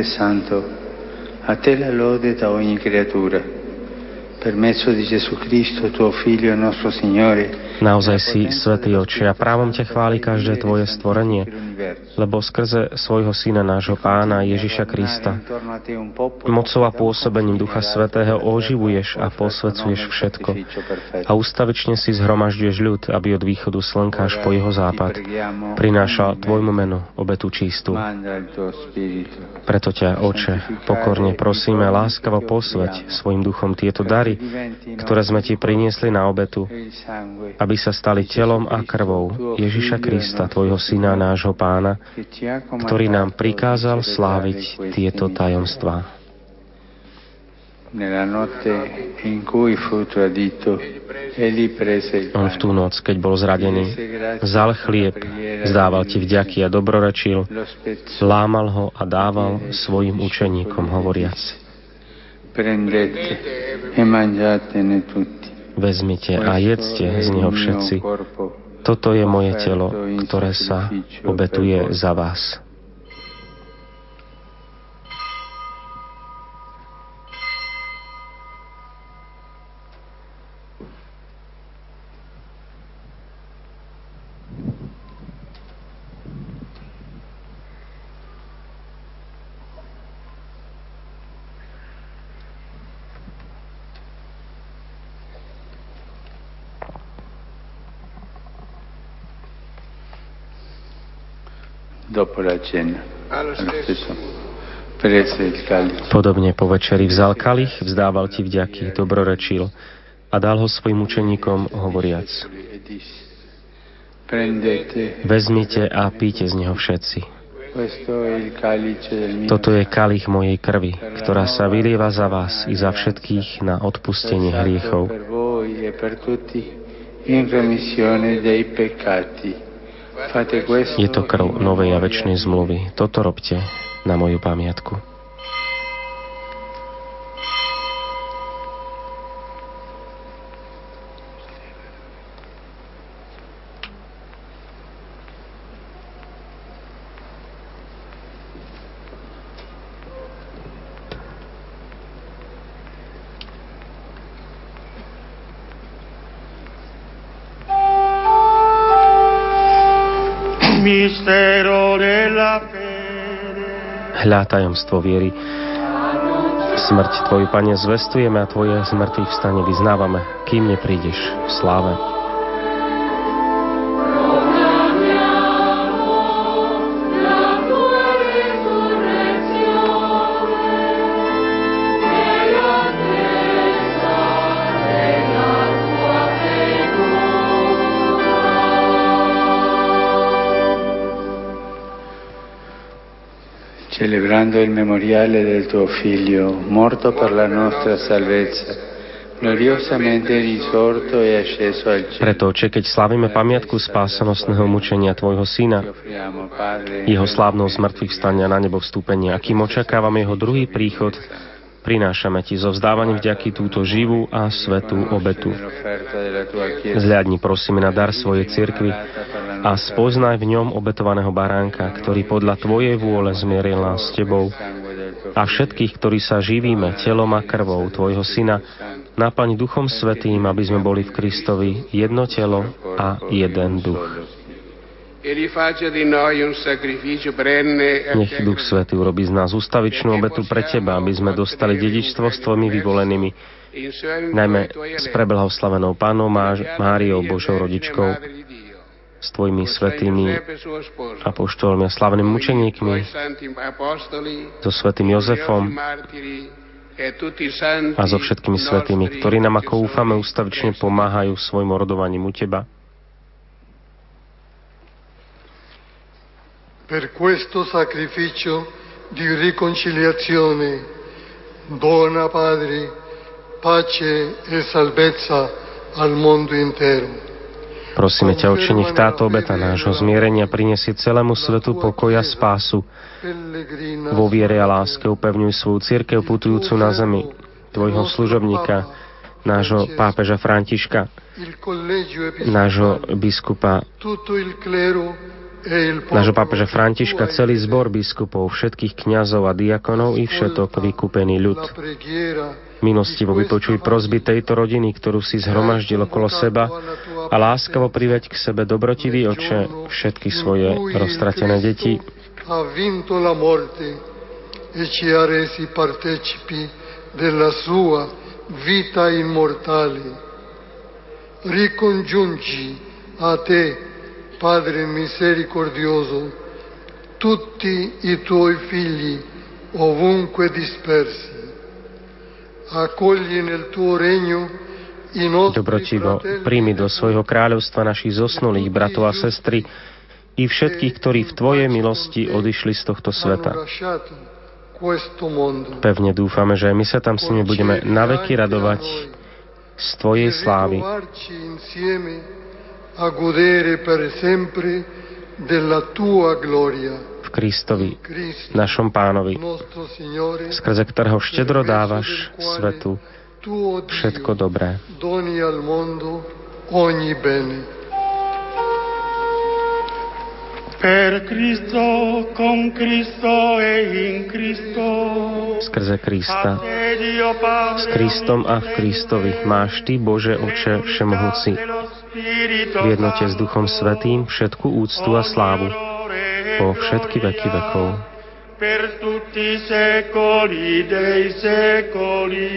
Veramente santo, a te la lode da ogni creatura. Per mezzo di Gesù Cristo, tuo Figlio e nostro Signore, Naozaj si, Svetý Oče, a právom ťa chváli každé Tvoje stvorenie, lebo skrze svojho Syna, nášho Pána Ježiša Krista, mocou a pôsobením Ducha Svetého oživuješ a posvecuješ všetko a ustavične si zhromažďuješ ľud, aby od východu slnka až po jeho západ prinášal Tvojmu menu obetu čistú. Preto ťa, Oče, pokorne prosíme, láskavo posveť svojim duchom tieto dary, ktoré sme Ti priniesli na obetu, aby sa stali telom a krvou Ježiša Krista, Tvojho Syna, nášho Pána, ktorý nám prikázal sláviť tieto tajomstvá. On v tú noc, keď bol zradený, vzal chlieb, zdával ti vďaky a dobrorečil, lámal ho a dával svojim učeníkom, hovoriac. E. Vezmite a jedzte z neho všetci. Toto je moje telo, ktoré sa obetuje za vás. Podobne po večeri vzal kalich, vzdával ti vďaky, dobrorečil, a dal ho svojim učeníkom hovoriac. Vezmite a píte z neho všetci. Toto je kalich mojej krvi, ktorá sa vylieva za vás i za všetkých na odpustenie hriechov. Je to krv novej a väčšnej zmluvy. Toto robte na moju pamiatku. Hľa tajomstvo viery. Smrť Tvoju, Pane, zvestujeme a Tvoje zmrtvých vstane vyznávame, kým neprídeš v sláve. Celebrando il memoriale del tuo Figlio, morto per la nostra salvezza. Preto, oče, keď slavíme pamiatku spásanostného mučenia Tvojho Syna, jeho slávnou zmrtvých stania na nebo vstúpenia, akým očakávame jeho druhý príchod, prinášame Ti zo vzdávaním vďaky túto živú a svetú obetu. Zľadni prosíme na dar svojej cirkvi a spoznaj v ňom obetovaného baránka, ktorý podľa Tvojej vôle zmieril nás s Tebou a všetkých, ktorí sa živíme telom a krvou Tvojho Syna, naplň Duchom Svetým, aby sme boli v Kristovi jedno telo a jeden duch. Nech Duch Svetý urobí z nás ustavičnú obetu pre Teba, aby sme dostali dedičstvo s Tvojimi vyvolenými, najmä s preblahoslavenou Pánom Máriou, Božou rodičkou, s tvojimi svetými apoštolmi a slavnými mučeníkmi, so svetým Jozefom a so všetkými svetými, ktorí nám ako úfame ustavične pomáhajú svojim orodovaním u Teba. Per questo sacrificio di riconciliazione dona Padre pace e salvezza al mondo intero. Prosíme ťa, oči, nech táto obeta nášho zmierenia prinesie celému svetu pokoja spásu. Vo viere a láske upevňuj svoju církev putujúcu na zemi, tvojho služobníka, nášho pápeža Františka, nášho biskupa, nášho pápeža Františka, celý zbor biskupov, všetkých kňazov a diakonov i všetok vykúpený ľud Milostivo vypočuj prozby tejto rodiny, ktorú si zhromaždil okolo seba a láskavo priveď k sebe dobrotivý oče všetky svoje roztratené deti. E. Ricongiungi a te, Padre misericordioso, tutti i tuoi figli ovunque dispersi Dobrotivo, príjmi do svojho kráľovstva našich zosnulých bratov a sestry i všetkých, ktorí v Tvojej milosti odišli z tohto sveta. Pevne dúfame, že my sa tam s nimi budeme naveky radovať z Tvojej slávy. A godere per sempre della Tua gloria Kristovi, našom pánovi, skrze ktorého štedro dávaš svetu všetko dobré. Per Cristo, con Cristo e in Cristo. Skrze Krista. S Kristom a v Kristovi máš Ty, Bože Oče Všemohúci, v jednote s Duchom Svetým všetku úctu a slávu po všetky veky vekov. Per tutti secoli dei secoli.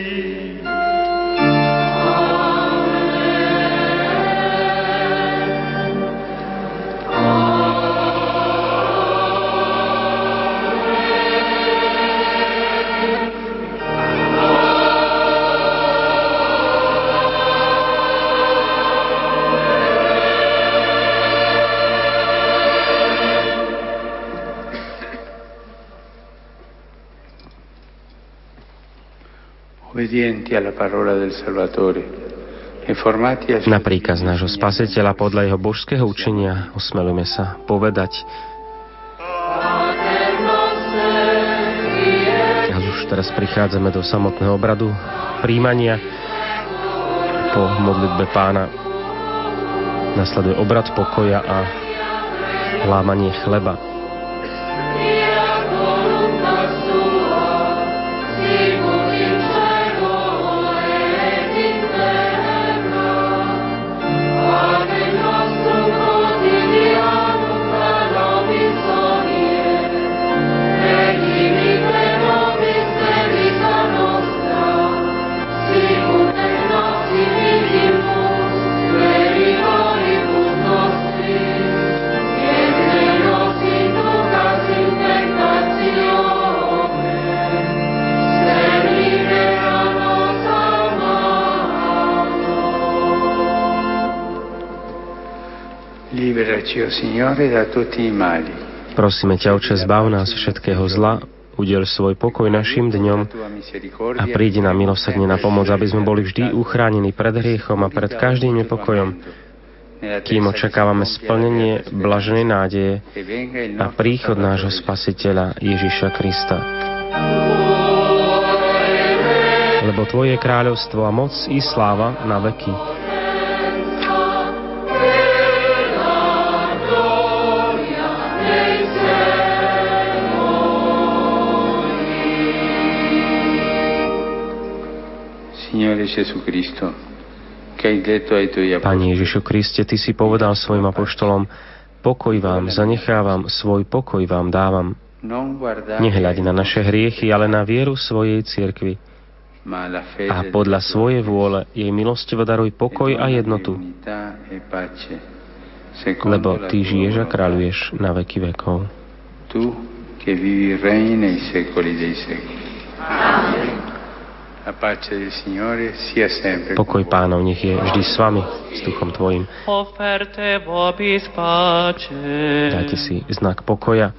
Na príkaz nášho spasiteľa podľa jeho božského učenia osmelujeme sa povedať a už teraz prichádzame do samotného obradu príjmania po modlitbe pána nasleduje obrad pokoja a lámanie chleba. Prosíme ťa, Oče, zbav nás všetkého zla, udel svoj pokoj našim dňom a prídi nám milosrdne na pomoc, aby sme boli vždy uchránení pred hriechom a pred každým nepokojom, kým očakávame splnenie blaženej nádeje a príchod nášho Spasiteľa Ježiša Krista. Lebo Tvoje kráľovstvo a moc i sláva na veky. Pani Ježišu Kriste, Ty si povedal svojim apoštolom, pokoj vám zanechávam, svoj pokoj vám dávam. Nehľaď na naše hriechy, ale na vieru svojej cirkvi. A podľa svojej vôle jej milostivo daruj pokoj a jednotu. Lebo Ty žiješ a kráľuješ na veky vekov. Tu, che vivi regni nei secoli dei secoli. Amen. Pokoj pánov nech je vždy s vami, s duchom tvojim. Dajte si znak pokoja.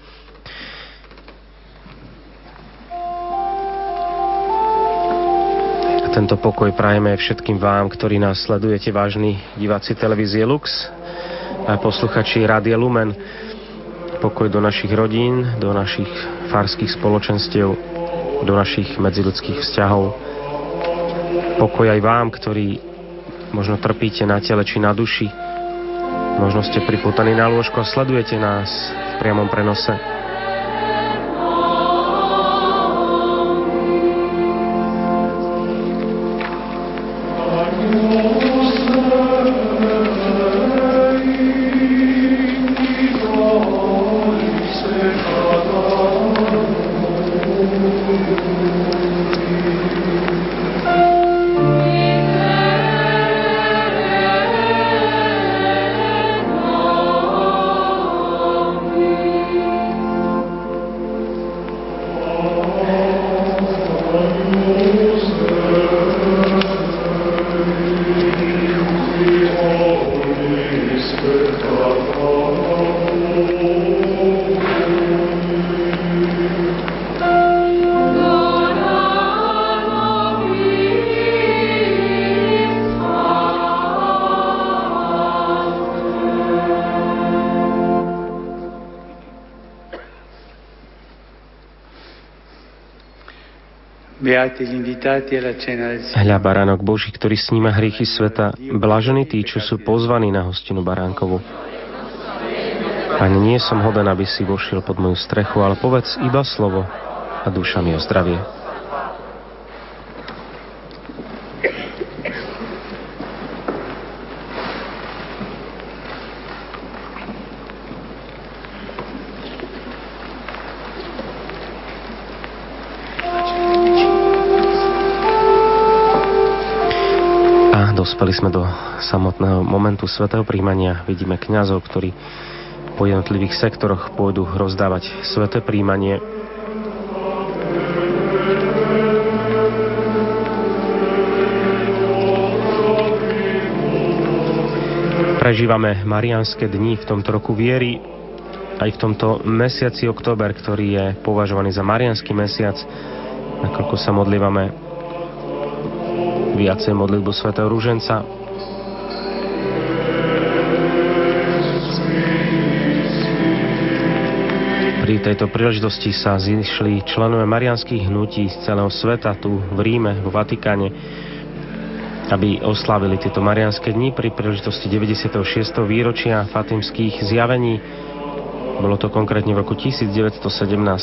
A tento pokoj prajeme všetkým vám, ktorí nás sledujete, vážni diváci televízie Lux a posluchači Rádia Lumen. Pokoj do našich rodín, do našich farských spoločenstiev, do našich medziludských vzťahov Pokoj aj vám, ktorí možno trpíte na tele či na duši. Možno ste priputaní na lôžko a sledujete nás v priamom prenose. Hľa baránok Boží, ktorý sníma hriechy sveta, blažení tí, čo sú pozvaní na hostinu baránkovu. Pane, nie som hoden, aby si vošiel pod moju strechu, ale povedz iba slovo a duša mi o Dospeli sme do samotného momentu svetého príjmania. Vidíme kňazov, ktorí po jednotlivých sektoroch pôjdu rozdávať sveté príjmanie. Prežívame marianské dni v tomto roku viery, aj v tomto mesiaci október, ktorý je považovaný za marianský mesiac, nakoľko sa modlívame viacej modlitbu svätého Rúženca. Pri tejto príležitosti sa zišli členové marianských hnutí z celého sveta tu v Ríme, v Vatikáne, aby oslávili tieto marianské dni pri príležitosti 96. výročia fatimských zjavení. Bolo to konkrétne v roku 1917,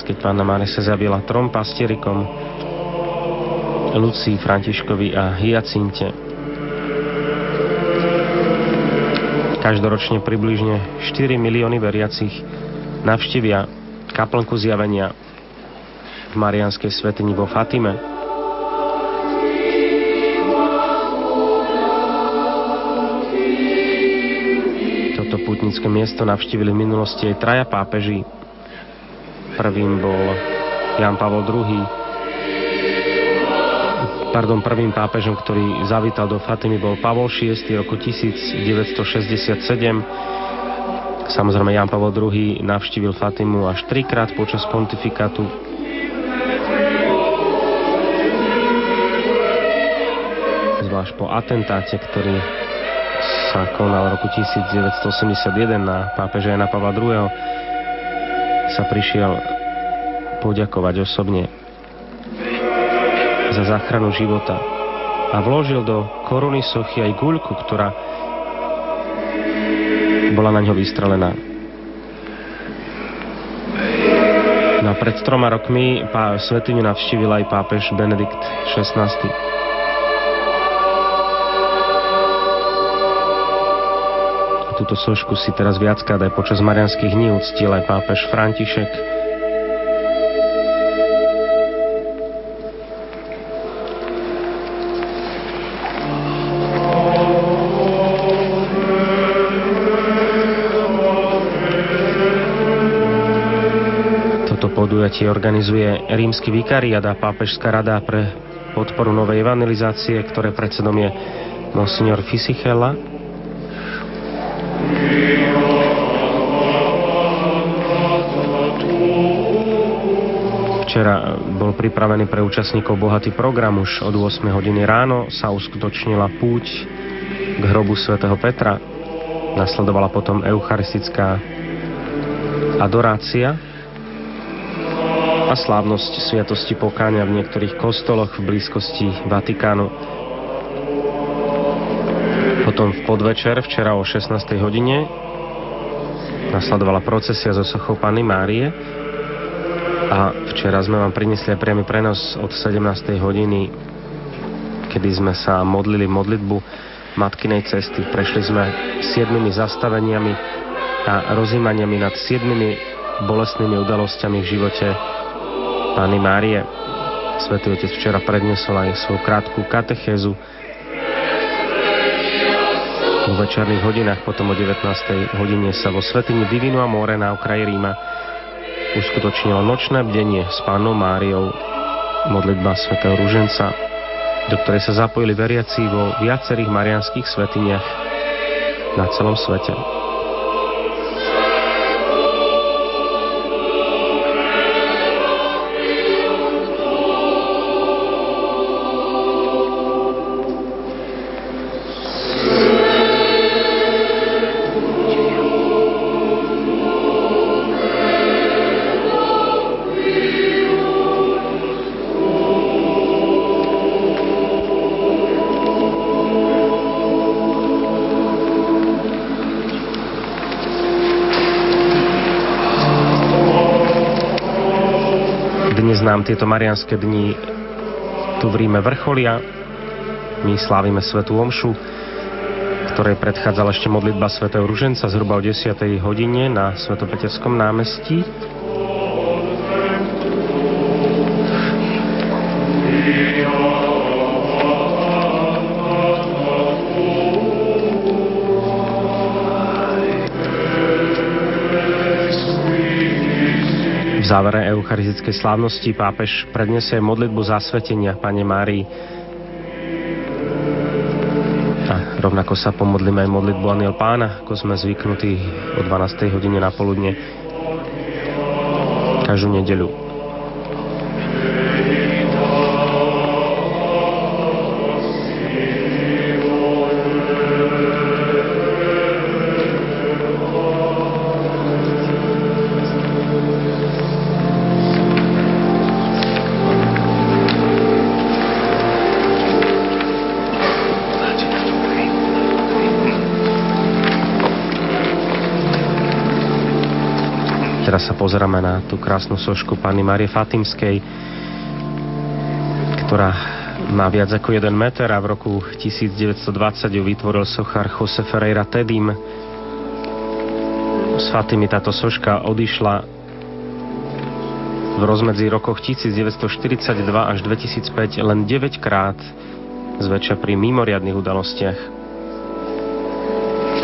keď pána Mária sa zjavila trom pastierikom Lucii, Františkovi a Hyacinte. Každoročne približne 4 milióny veriacich navštívia kaplnku zjavenia v Marianskej svetini vo Fatime. Toto putnické miesto navštívili v minulosti aj traja pápeži. Prvým bol Jan Pavel II, pardon, prvým pápežom, ktorý zavítal do Fatimy, bol Pavol VI roku 1967. Samozrejme, Jan Pavel II navštívil Fatimu až trikrát počas pontifikátu. Zvlášť po atentáte, ktorý sa konal roku 1981 na pápeža Jana Pavla II. sa prišiel poďakovať osobne za záchranu života a vložil do koruny sochy aj guľku, ktorá bola na ňo vystrelená. No a pred troma rokmi pá, svetiňu navštívil aj pápež Benedikt XVI. Túto sošku si teraz viackrát aj počas marianských dní uctil aj pápež František, podujatie organizuje rímsky vikariat a pápežská rada pre podporu novej evangelizácie, ktoré predsedom je monsignor Fisichella. Včera bol pripravený pre účastníkov bohatý program. Už od 8 hodiny ráno sa uskutočnila púť k hrobu svätého Petra. Nasledovala potom eucharistická adorácia a slávnosť Sviatosti pokáňa v niektorých kostoloch v blízkosti Vatikánu. Potom v podvečer, včera o 16. hodine, nasledovala procesia zo sochou Panny Márie a včera sme vám priniesli priamy prenos od 17. hodiny, kedy sme sa modlili modlitbu Matkinej cesty. Prešli sme siedmimi zastaveniami a rozímaniami nad siedmimi bolestnými udalosťami v živote Pány Márie. Svetý Otec včera prednesol aj svoju krátku katechézu. Vo večerných hodinách, potom o 19. hodine sa vo Svetini Divinu a More na okraji Ríma uskutočnilo nočné bdenie s Pánom Máriou, modlitba svätého Ruženca, do ktorej sa zapojili veriaci vo viacerých marianských svetiniach na celom svete. Nám tieto marianské dni tu v Ríme vrcholia. My slávime Svetú Omšu, ktorej predchádzala ešte modlitba svätého Ruženca zhruba o 10. hodine na Svetopeterskom námestí. Závere eucharistickej slávnosti pápež predniesie modlitbu zasvetenia Pane Márii. A rovnako sa pomodlíme aj modlitbu Aniel Pána, ako sme zvyknutí o 12. hodine na poludne každú nedeľu. Teraz sa pozeráme na tú krásnu sošku Panny Marie Fatimskej, ktorá má viac ako 1 meter a v roku 1920 ju vytvoril sochár Jose Ferreira Tedim. S Fatimi táto soška odišla v rozmedzi rokoch 1942 až 2005 len 9 krát zväčša pri mimoriadných udalostiach.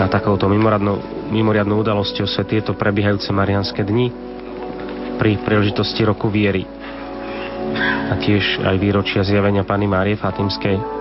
A takouto mimoriadnou mimoriadnou udalosťou sa tieto prebiehajúce marianské dni pri príležitosti roku viery a tiež aj výročia zjavenia Pany Márie Fatimskej.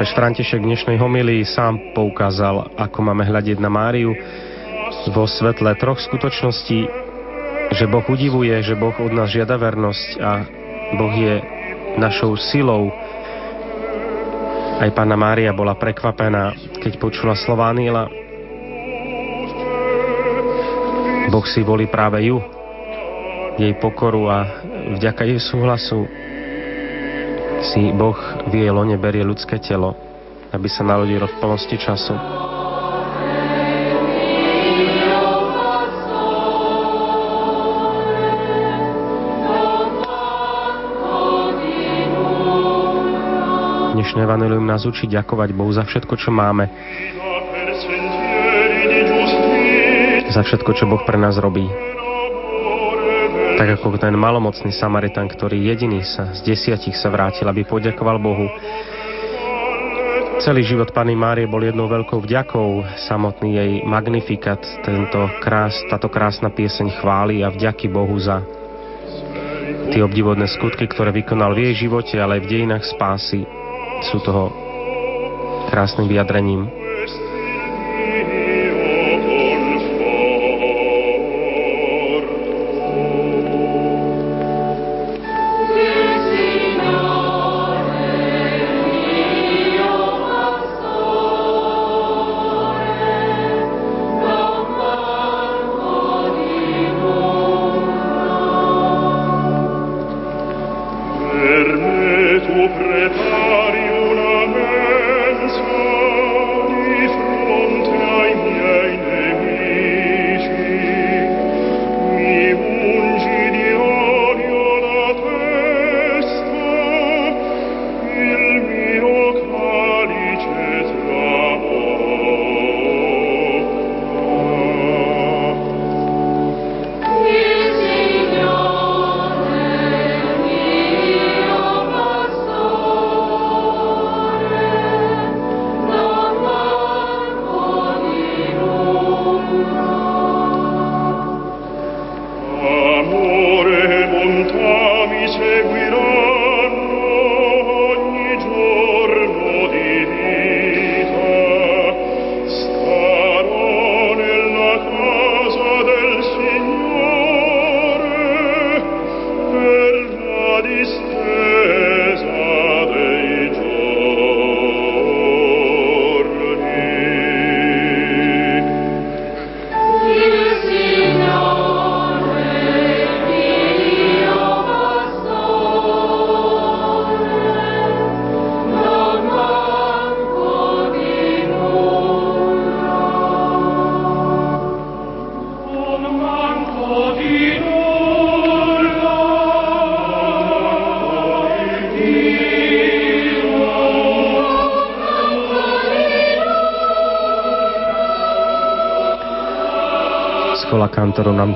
František v dnešnej homilii sám poukázal, ako máme hľadiť na Máriu vo svetle troch skutočností, že Boh udivuje, že Boh od nás žiada vernosť a Boh je našou silou. Aj pána Mária bola prekvapená, keď počula slová Níla. Boh si volí práve ju, jej pokoru a vďaka jej súhlasu si Boh v jej lone berie ľudské telo aby sa narodil v plnosti času. Dnešné Evangelium nás učí ďakovať Bohu za všetko, čo máme. Za všetko, čo Boh pre nás robí. Tak ako ten malomocný Samaritan, ktorý jediný sa z desiatich sa vrátil, aby poďakoval Bohu. Celý život Pany Márie bol jednou veľkou vďakou, samotný jej magnifikat, tento krás, táto krásna pieseň chváli a vďaky Bohu za tie obdivodné skutky, ktoré vykonal v jej živote, ale aj v dejinách spásy. Sú toho krásnym vyjadrením.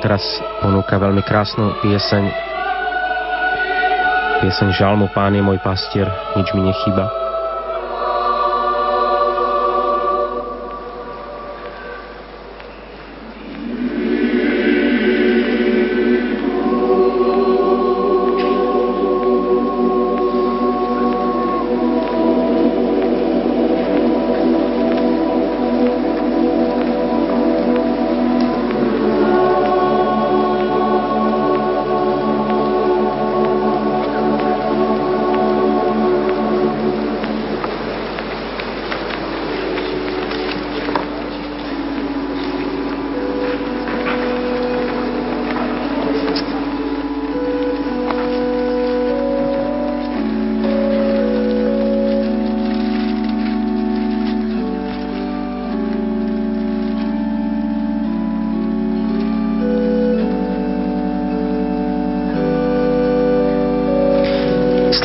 Teraz ponúka veľmi krásnu pieseň. Pieseň Žalmu Pán je môj pastier, nič mi nechýba.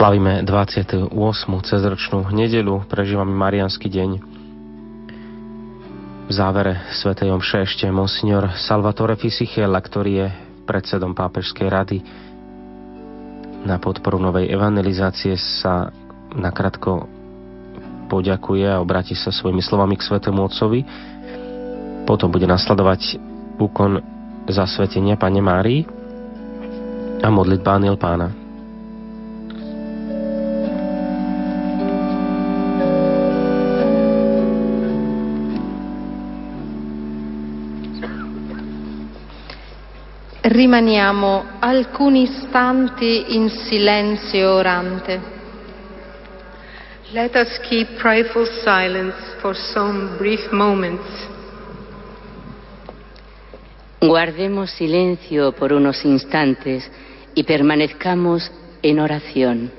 Slavíme 28. cezročnú nedelu, prežívame Marianský deň. V závere Sv. Omše ešte monsignor Salvatore Fisichella, ktorý je predsedom Pápežskej rady na podporu novej evangelizácie sa nakrátko poďakuje a obráti sa svojimi slovami k Svetému Otcovi. Potom bude nasledovať úkon zasvetenia Pane Márii a modlitba Aniel Pána. Rimaniamo alcuni istanti in silenzio orante. Let us keep prayerful silence for some brief moments. Guardemos silencio por unos instantes y permanezcamos en oración.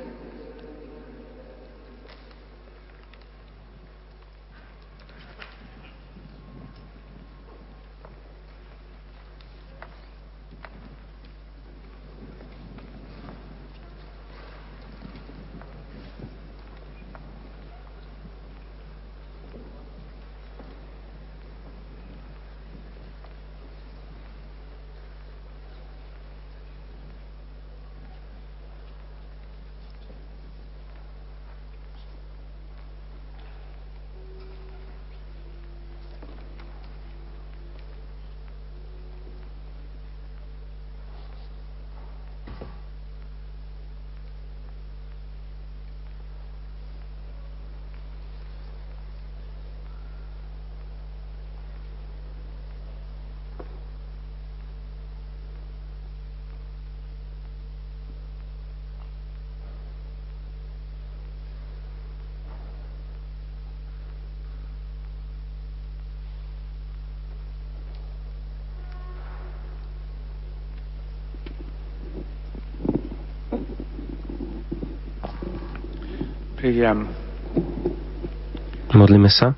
Modlíme sa.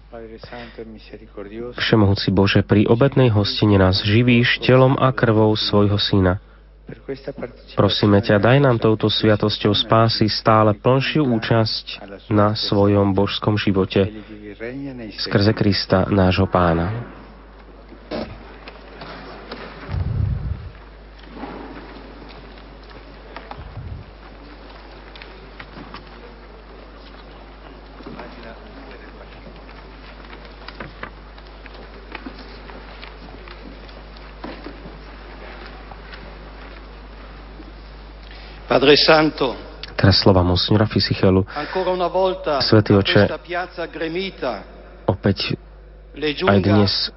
Všemohúci Bože, pri obetnej hostine nás živíš telom a krvou svojho Syna. Prosíme ťa, daj nám touto sviatosťou spásy stále plnšiu účasť na svojom božskom živote skrze Krista, nášho pána. Padre Santo, Teraz slova monsignora Fisichelu. Svetý oče, opäť aj dnes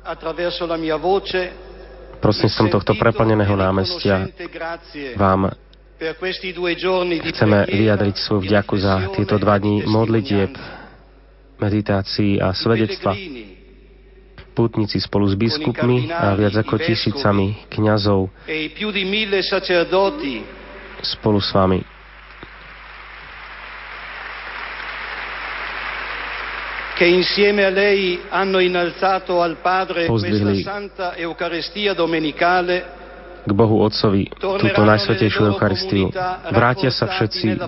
prostredníctvom tohto preplneného námestia vám chceme vyjadriť svoju vďaku za tieto dva dní modlitieb, meditácií a svedectva. Pútnici spolu s biskupmi a viac ako tisícami kňazov spolu s vami. che insieme a lei hanno innalzato al Padre questa Santa Eucaristia domenicale k Bohu Otcovi túto najsvetejšiu Eucharistiu. Vrátia sa všetci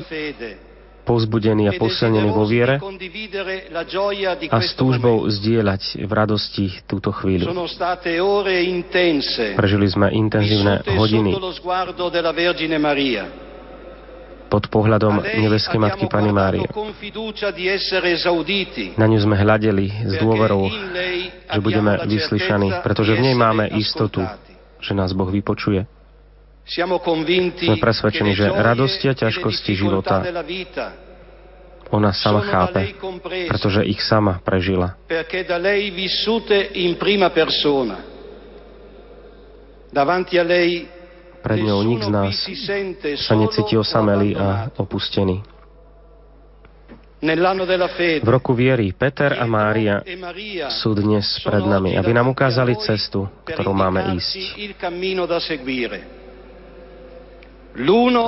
povzbudení a posilnení vo viere a s túžbou zdieľať v radosti túto chvíľu. Prežili sme intenzívne hodiny pod pohľadom nebeskej Matky Pany Márie. Na ňu sme hľadeli s dôverou, že budeme vyslyšaní, pretože v nej máme istotu, že nás Boh vypočuje. Sme presvedčení, že radosti a ťažkosti života ona sama chápe, pretože ich sama prežila. Pred ňou nik z nás sa necíti osamelý a opustený. V roku viery Peter a Mária sú dnes pred nami, aby nám ukázali cestu, ktorú máme ísť.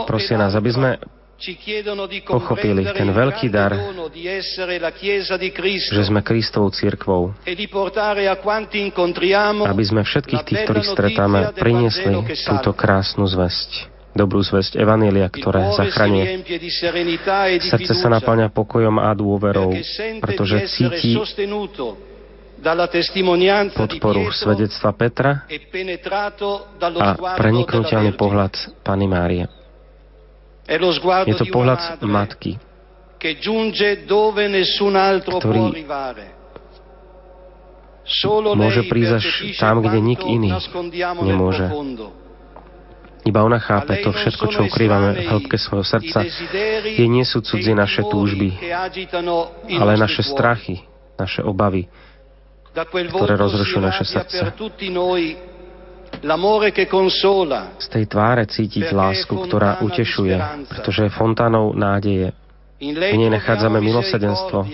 Prosia nás, aby sme pochopili ten veľký dar, že sme Kristovou církvou, aby sme všetkých tých, ktorých stretáme, priniesli túto krásnu zväzť. dobrú zväzť Evanília, ktoré zachraňuje. Srdce sa naplňa pokojom a dôverou, pretože cíti podporu svedectva Petra a preniknutelný pohľad Pany Márie. Je to pohľad matky, ktorý môže prísť až tam, kde nik iný nemôže. Iba ona chápe to všetko, čo ukrývame v hĺbke svojho srdca. Je nie sú cudzie naše túžby, ale naše strachy, naše obavy, ktoré rozrušujú naše srdce. Z tej tváre cítiť lásku, ktorá utešuje, pretože je fontánou nádeje. V nej nachádzame milosedenstvo,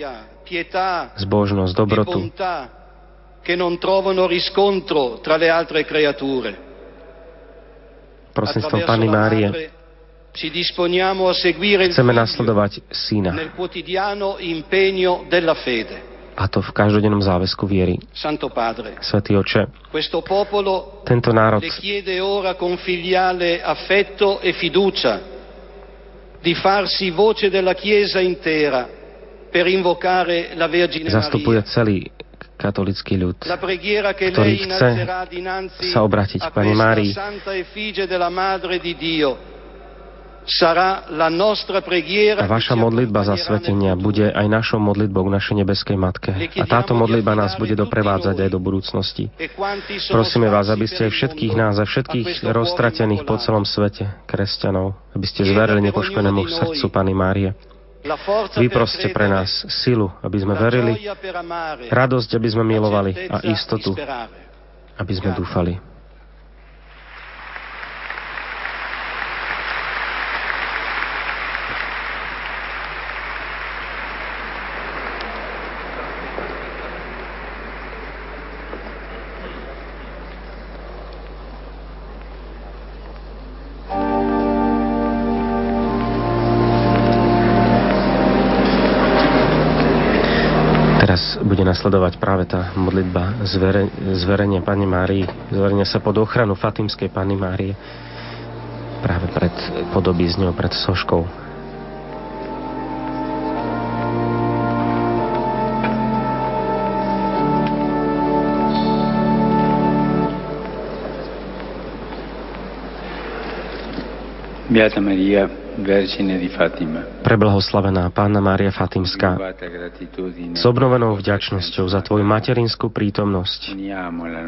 zbožnosť, dobrotu, che non trovano riscontro tra le altre creature. Prostredstvom Panny Márie chceme nasledovať Syna. A to v každodennom záväzku viery. Svetý oče, tento národ di farsi voce della Chiesa intera per invocare la Vergine Zastupuje celý katolický ľud, ktorý chce sa obratiť k Pane Márii. A vaša modlitba za svetenia bude aj našou modlitbou k našej nebeskej Matke. A táto modlitba nás bude doprevádzať aj do budúcnosti. Prosíme vás, aby ste aj všetkých nás a všetkých roztratených po celom svete, kresťanov, aby ste zverili nepoškodenému srdcu Pany Márie Vyproste pre nás silu, aby sme verili, radosť, aby sme milovali a istotu, aby sme dúfali. Nasledovať práve tá modlitba zvere, zverenia Pani Márii, zverenia sa pod ochranu Fatimskej Pani Márie práve pred podobizňou, pred soškou. Beata Maria. Preblahoslavená Pána Mária Fatimská, s obnovenou vďačnosťou za Tvoju materinskú prítomnosť.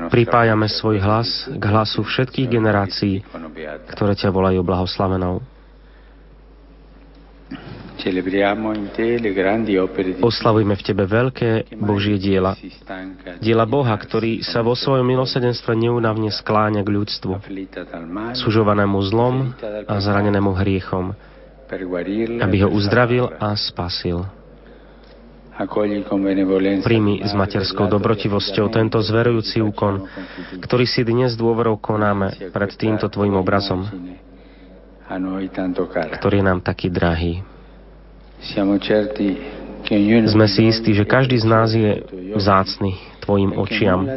Pripájame svoj hlas k hlasu všetkých generácií, ktoré ťa volajú blahoslavenou. Oslavujme v Tebe veľké Božie diela. Diela Boha, ktorý sa vo svojom milosedenstve neunavne skláňa k ľudstvu, sužovanému zlom a zranenému hriechom, aby ho uzdravil a spasil. Príjmi s materskou dobrotivosťou tento zverujúci úkon, ktorý si dnes dôverou konáme pred týmto Tvojim obrazom, ktorý je nám taký drahý. Sme si istí, že každý z nás je vzácny Tvojim očiam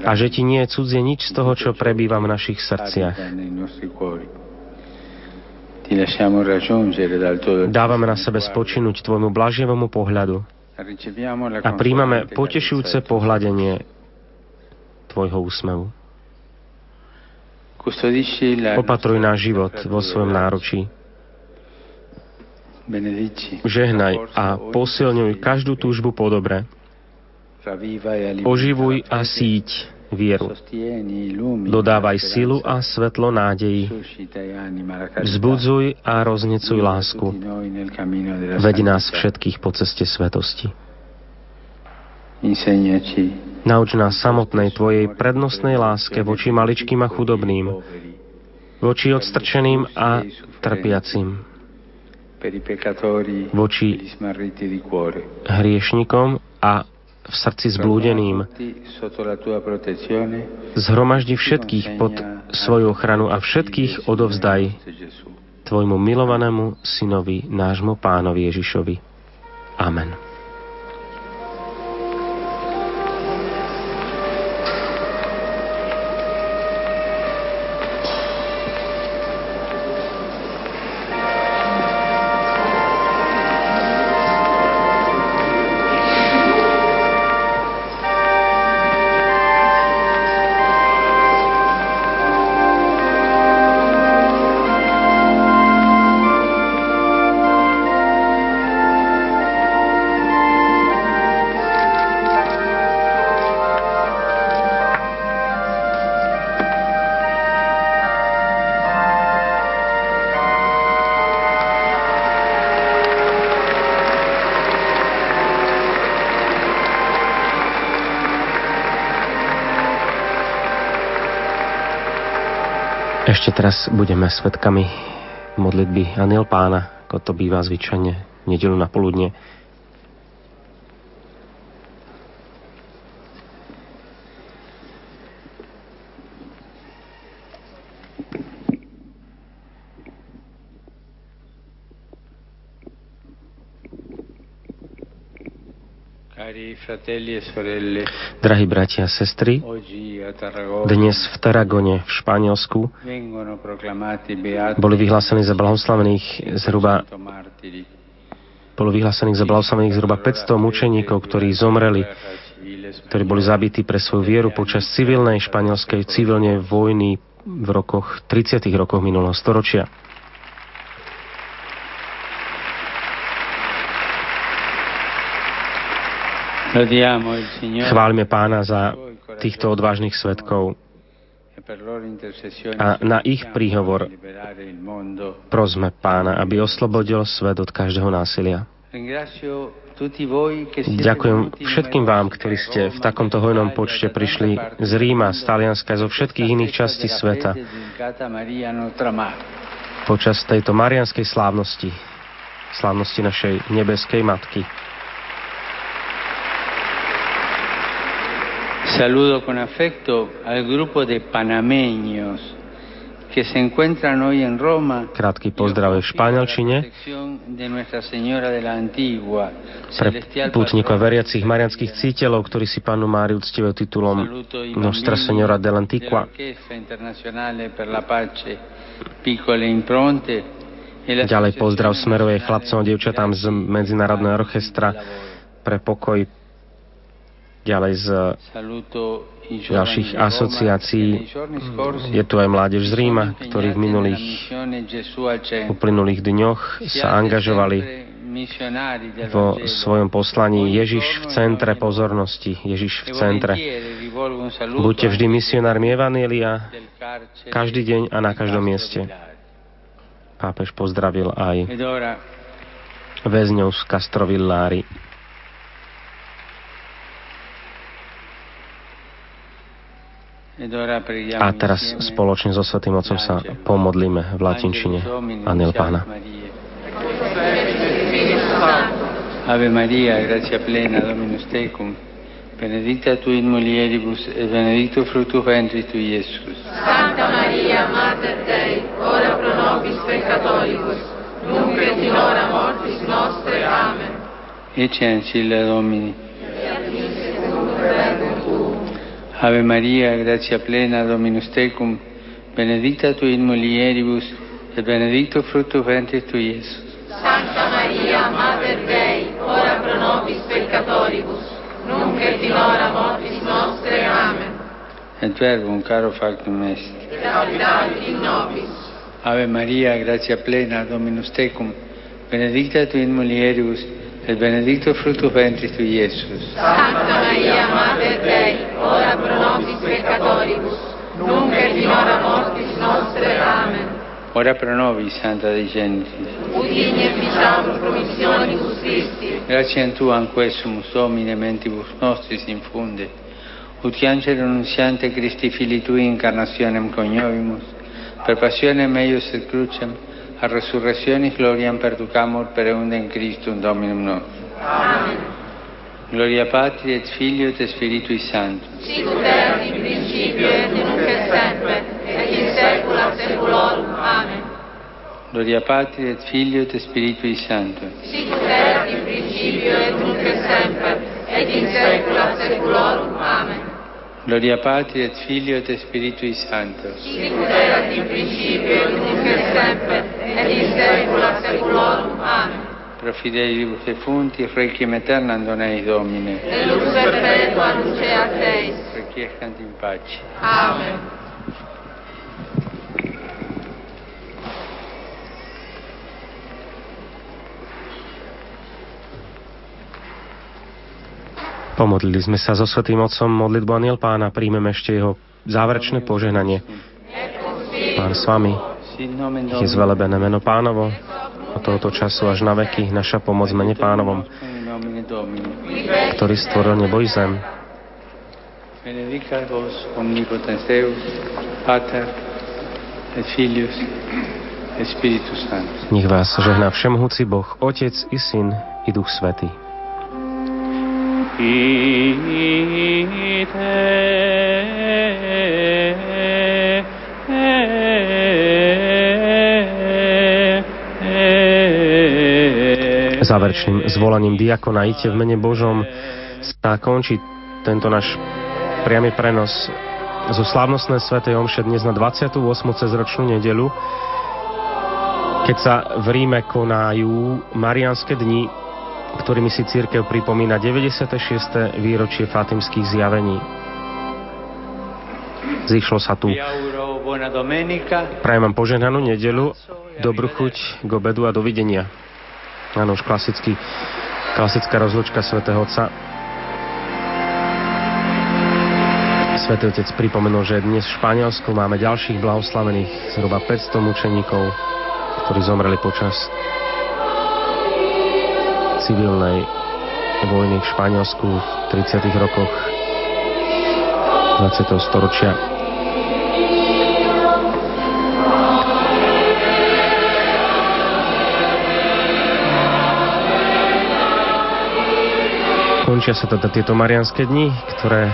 a že Ti nie je cudzie nič z toho, čo prebýva v našich srdciach. Dávame na sebe spočinúť Tvojmu blažievomu pohľadu a príjmame potešujúce pohľadenie Tvojho úsmevu. Opatruj náš život vo svojom náručí Žehnaj a posilňuj každú túžbu po dobre. Oživuj a síť vieru. Dodávaj silu a svetlo nádeji. Vzbudzuj a roznecuj lásku. Veď nás všetkých po ceste svetosti. Nauč nás samotnej Tvojej prednostnej láske voči maličkým a chudobným, voči odstrčeným a trpiacim voči hriešnikom a v srdci zblúdeným. Zhromaždi všetkých pod svoju ochranu a všetkých odovzdaj Tvojmu milovanému synovi, nášmu pánovi Ježišovi. Amen. Ešte teraz budeme svetkami modlitby Aniel Pána, ako to býva zvyčajne nedelu na poludne. E Drahí bratia a sestry, dnes v Taragone v Španielsku boli vyhlásení za blahoslavených zhruba bolo vyhlásených za blahoslavených zhruba 500 mučeníkov, ktorí zomreli, ktorí boli zabití pre svoju vieru počas civilnej španielskej civilnej vojny v rokoch 30. rokoch minulého storočia. Chválime pána za týchto odvážnych svetkov a na ich príhovor prosme pána, aby oslobodil svet od každého násilia. Ďakujem všetkým vám, ktorí ste v takomto hojnom počte prišli z Ríma, z Talianska, zo všetkých iných častí sveta počas tejto marianskej slávnosti, slávnosti našej nebeskej Matky. Saludo con afecto al grupo de panameños que se encuentran hoy en Roma. Krátky pozdrav v španielčine pre pútnikov veriacich marianských cítelov, ktorí si pánu Máriu uctievajú titulom Nostra Senora dell'Antigua. Ďalej pozdrav smeruje chlapcom a dievčatám z Medzinárodného orchestra pre pokoj ďalej z ďalších asociácií. Je tu aj mládež z Ríma, ktorí v minulých uplynulých dňoch sa angažovali vo svojom poslaní Ježiš v centre pozornosti, Ježiš v centre. Buďte vždy misionármi Evanielia, každý deň a na každom mieste. Pápež pozdravil aj väzňov z Castrovillári. A teraz spoločne so Svetým Otcom sa pomodlíme v latinčine. Aniel Pána. Ave Maria, gracia plena, Dominus tecum, benedicta tu in mulieribus, et benedictus fructus ventris tu, Iesus. Santa Maria, Mater Dei, ora pro nobis peccatoribus, nunc et in hora mortis nostre. Amen. Ecce ancilla Domini. Ave Maria, gratia plena, Dominus tecum, benedicta tu in mulieribus, et benedictus fructus ventris tui, Iesus. Santa Maria, Mater Dei, ora pro nobis peccatoribus, nunc et in hora mortis nostre. Amen. Et verbum caro factum est. Laudate in nobis. Ave Maria, gratia plena, Dominus tecum, benedicta tu in mulieribus, et benedictus fructus ventris tu, Iesus. Santa Maria, Mater Dei, ora pro nobis peccatoribus, nunc et in hora mortis nostre. Amen. Ora pro nobis, Santa Dei Genti. Udini e ficiamo promissionibus Christi. Grazie a Tu, anquessumus, Domine, mentibus nostris infunde. Ut angelo annunziante Christi Fili Tui incarnationem coniovimus, per passionem eius et crucem, a resurrectionis gloriam perducamur per eundem Christum Dominum nostrum. Amen. Gloria Patri et Filio et Spiritui Sancto. Sicut erat in principio et nunc et semper, et in saecula saeculorum. Amen. Gloria Patri et Filio et Spiritui Sancto. Sicut erat in principio et nunc et semper, et in saecula saeculorum. Amen. Gloria Patri et Filio et Spiritui Sancto. Sicut erat in principio nunc et semper, et in saecula saeculorum. Amen. Pro fidelibus defunti, requiem aeternam dona eis Domine. Et lux perpetua luceat Deis. Requiescant in pace. Amen. Pomodlili sme sa so Svetým Otcom modlitbu Aniel Pána, príjmeme ešte jeho záverečné požehnanie. Pán s vami, je zvelebené meno Pánovo, od tohoto času až na veky naša pomoc mene Pánovom, ktorý stvoril nebo i zem. Benedicat vos omnipotens Deus, Pater, et Filius et Spiritus Sanctus. Nech vás žehná všemohúci Boh, Otec i Syn i Duch Svetý. Záverečným zvolaním diakona Ite v mene Božom sa končí tento náš priamy prenos zo slávnostnej svätej Omše dnes na 28. cezročnú nedelu, keď sa v Ríme konajú Marianské dni, ktorými si církev pripomína 96. výročie fatimských zjavení. Zišlo sa tu. Prajem vám poženanú nedelu, dobrú chuť k obedu a dovidenia. Áno, už klasický, klasická rozlučka svätého Otca Svetý Otec pripomenul, že dnes v Španielsku máme ďalších blahoslavených, zhruba 500 mučeníkov, ktorí zomreli počas civilnej vojny v Španielsku v 30. rokoch 20. storočia. Končia sa teda tieto marianské dni, ktoré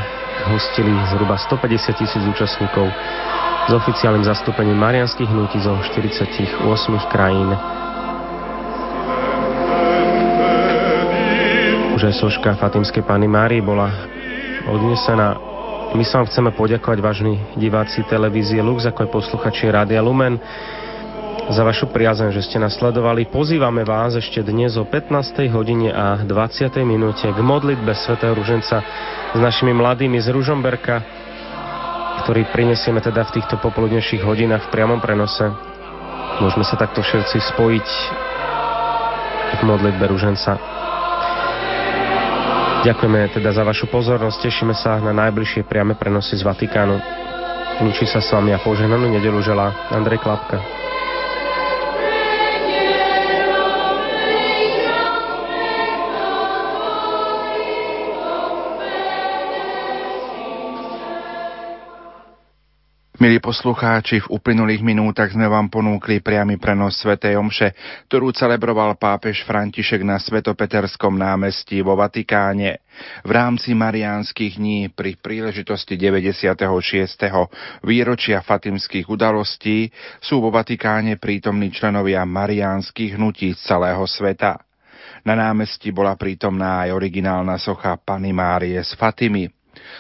hostili zhruba 150 tisíc účastníkov s oficiálnym zastúpením marianských hnutí zo 48 krajín. Aj soška Fatimskej Pany Márii bola odnesená. My sa vám chceme poďakovať, vážni diváci televízie Lux, ako aj posluchači Rádia Lumen, za vašu priazeň, že ste nás sledovali. Pozývame vás ešte dnes o 15. hodine a 20. minúte k modlitbe svätého Ruženca s našimi mladými z Ružomberka, ktorý prinesieme teda v týchto popoludnejších hodinách v priamom prenose. Môžeme sa takto všetci spojiť v modlitbe Ruženca. Ďakujeme teda za vašu pozornosť, tešíme sa na najbližšie priame prenosy z Vatikánu. Lúči sa s vami a požehnanú nedelu želá Andrej Klapka. Milí poslucháči, v uplynulých minútach sme vám ponúkli priamy prenos Sv. Omše, ktorú celebroval pápež František na Svetopeterskom námestí vo Vatikáne. V rámci mariánskych dní pri príležitosti 96. výročia fatimských udalostí sú vo Vatikáne prítomní členovia mariánskych hnutí z celého sveta. Na námestí bola prítomná aj originálna socha Pany Márie z Fatimy.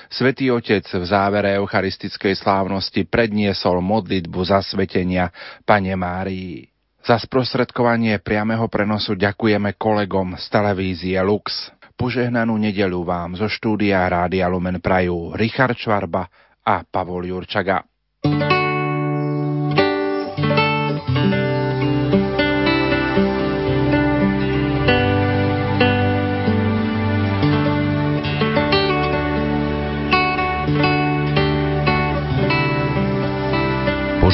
Svetý Otec v závere eucharistickej slávnosti predniesol modlitbu zasvetenia Pane Márii. Za sprostredkovanie priameho prenosu ďakujeme kolegom z televízie Lux. Požehnanú nedelu vám zo štúdia Rádia Lumen Prajú Richard Čvarba a Pavol Jurčaga. thank you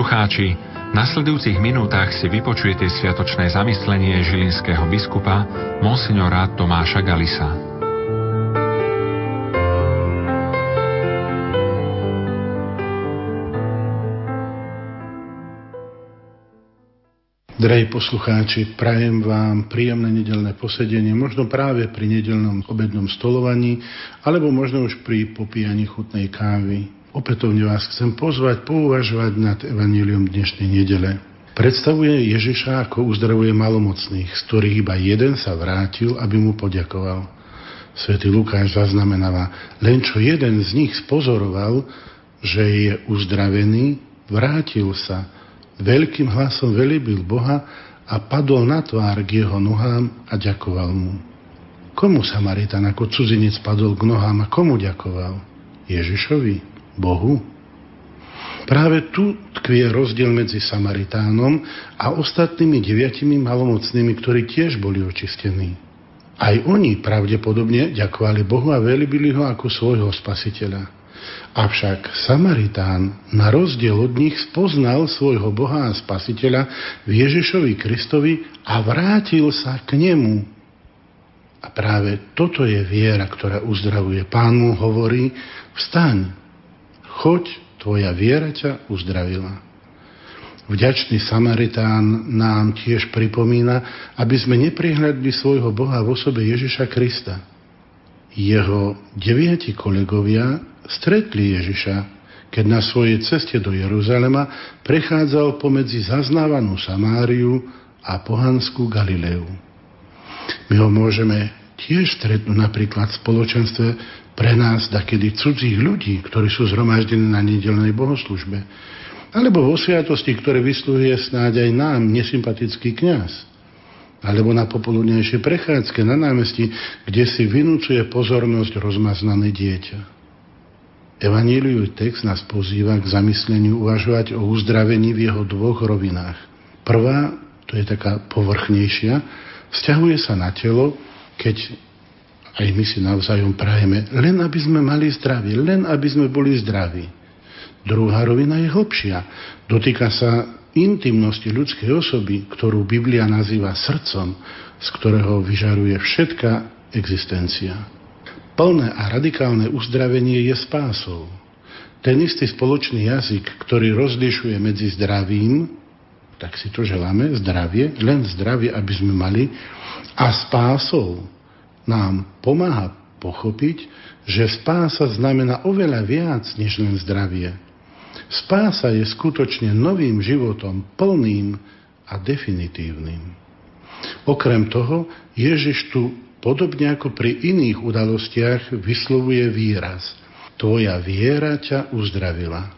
Poslucháči, v nasledujúcich minútach si vypočujete sviatočné zamyslenie žilinského biskupa Monsignora Tomáša Galisa. Drahí poslucháči, prajem vám príjemné nedelné posedenie, možno práve pri nedelnom obednom stolovaní, alebo možno už pri popíjaní chutnej kávy. Opätovne vás chcem pozvať pouvažovať nad evaníliom dnešnej nedele. Predstavuje Ježiša, ako uzdravuje malomocných, z ktorých iba jeden sa vrátil, aby mu poďakoval. Svetý Lukáš zaznamenáva, len čo jeden z nich spozoroval, že je uzdravený, vrátil sa, veľkým hlasom velibil Boha a padol na tvár k jeho nohám a ďakoval mu. Komu Samaritan ako cudzinec padol k nohám a komu ďakoval? Ježišovi? Bohu? Práve tu tkvie rozdiel medzi Samaritánom a ostatnými deviatimi malomocnými, ktorí tiež boli očistení. Aj oni pravdepodobne ďakovali Bohu a velibili ho ako svojho spasiteľa. Avšak Samaritán na rozdiel od nich spoznal svojho Boha a spasiteľa v Ježišovi Kristovi a vrátil sa k nemu. A práve toto je viera, ktorá uzdravuje. Pán mu hovorí, vstaň, choď tvoja viera ťa uzdravila. Vďačný Samaritán nám tiež pripomína, aby sme neprihľadli svojho Boha v osobe Ježiša Krista. Jeho deviati kolegovia stretli Ježiša, keď na svojej ceste do Jeruzalema prechádzal pomedzi zaznávanú Samáriu a pohanskú Galileu. My ho môžeme tiež stretnúť napríklad v spoločenstve pre nás dakedy cudzích ľudí, ktorí sú zhromaždení na nedelnej bohoslužbe. Alebo vo sviatosti, ktoré vysluhuje snáď aj nám nesympatický kňaz. Alebo na popoludnejšie prechádzke na námestí, kde si vynúcuje pozornosť rozmaznané dieťa. Evaníliu text nás pozýva k zamysleniu uvažovať o uzdravení v jeho dvoch rovinách. Prvá, to je taká povrchnejšia, vzťahuje sa na telo, keď aj my si navzájom prajeme, len aby sme mali zdravie, len aby sme boli zdraví. Druhá rovina je hlbšia. Dotýka sa intimnosti ľudskej osoby, ktorú Biblia nazýva srdcom, z ktorého vyžaruje všetká existencia. Plné a radikálne uzdravenie je spásou. Ten istý spoločný jazyk, ktorý rozlišuje medzi zdravím, tak si to želáme, zdravie, len zdravie, aby sme mali, a spásou, nám pomáha pochopiť, že spása znamená oveľa viac než len zdravie. Spása je skutočne novým životom, plným a definitívnym. Okrem toho, Ježiš tu, podobne ako pri iných udalostiach, vyslovuje výraz Tvoja viera ťa uzdravila.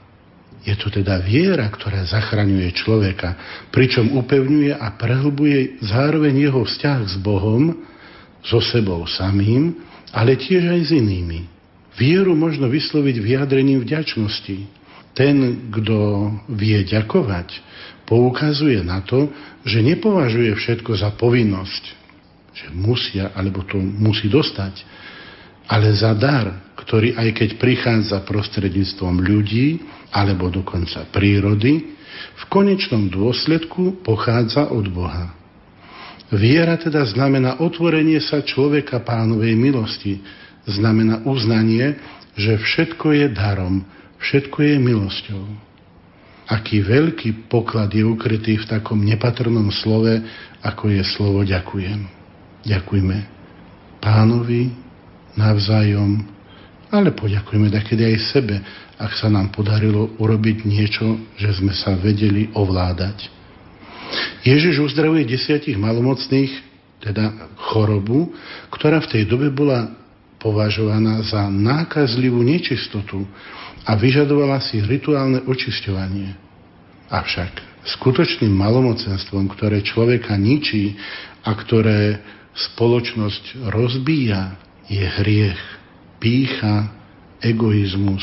Je to teda viera, ktorá zachraňuje človeka, pričom upevňuje a prehlbuje zároveň jeho vzťah s Bohom, so sebou samým, ale tiež aj s inými. Vieru možno vysloviť vyjadrením vďačnosti. Ten, kto vie ďakovať, poukazuje na to, že nepovažuje všetko za povinnosť, že musia, alebo to musí dostať, ale za dar, ktorý aj keď prichádza prostredníctvom ľudí, alebo dokonca prírody, v konečnom dôsledku pochádza od Boha. Viera teda znamená otvorenie sa človeka pánovej milosti. Znamená uznanie, že všetko je darom, všetko je milosťou. Aký veľký poklad je ukrytý v takom nepatrnom slove, ako je slovo ďakujem. Ďakujme pánovi navzájom, ale poďakujme takedy aj sebe, ak sa nám podarilo urobiť niečo, že sme sa vedeli ovládať. Ježiš uzdravuje desiatich malomocných, teda chorobu, ktorá v tej dobe bola považovaná za nákazlivú nečistotu a vyžadovala si rituálne očisťovanie. Avšak skutočným malomocenstvom, ktoré človeka ničí a ktoré spoločnosť rozbíja, je hriech, pícha, egoizmus,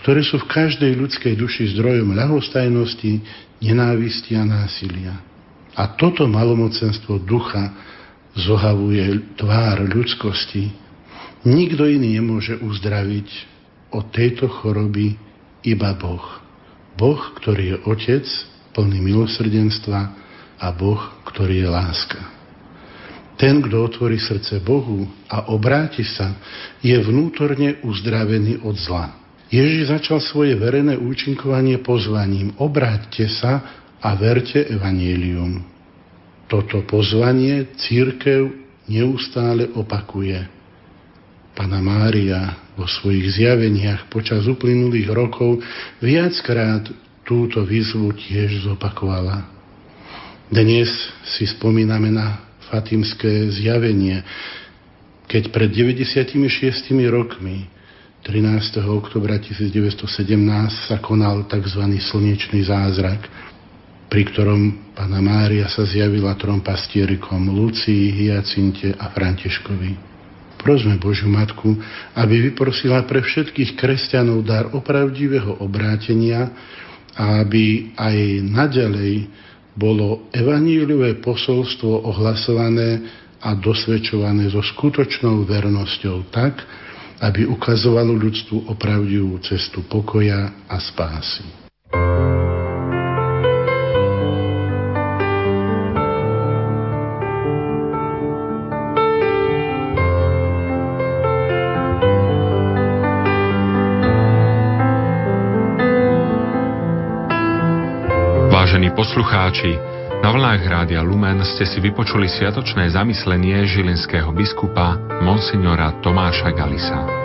ktoré sú v každej ľudskej duši zdrojom ľahostajnosti, nenávisti a násilia. A toto malomocenstvo ducha zohavuje tvár ľudskosti. Nikto iný nemôže uzdraviť od tejto choroby iba Boh. Boh, ktorý je Otec, plný milosrdenstva a Boh, ktorý je láska. Ten, kto otvorí srdce Bohu a obráti sa, je vnútorne uzdravený od zla. Ježiš začal svoje verejné účinkovanie pozvaním obráťte sa a verte evanielium. Toto pozvanie církev neustále opakuje. Pana Mária vo svojich zjaveniach počas uplynulých rokov viackrát túto výzvu tiež zopakovala. Dnes si spomíname na fatimské zjavenie, keď pred 96 rokmi 13. oktobra 1917 sa konal tzv. slnečný zázrak, pri ktorom pána Mária sa zjavila trom pastierikom Lucii, Hyacinte a Františkovi. Prosme Božiu Matku, aby vyprosila pre všetkých kresťanov dar opravdivého obrátenia a aby aj naďalej bolo evaníliové posolstvo ohlasované a dosvedčované so skutočnou vernosťou tak, aby ukazovalo ľudstvu opravdivú cestu pokoja a spásy. Vážení poslucháči, na vlnách Rádia Lumen ste si vypočuli sviatočné zamyslenie žilinského biskupa Monsignora Tomáša Galisa.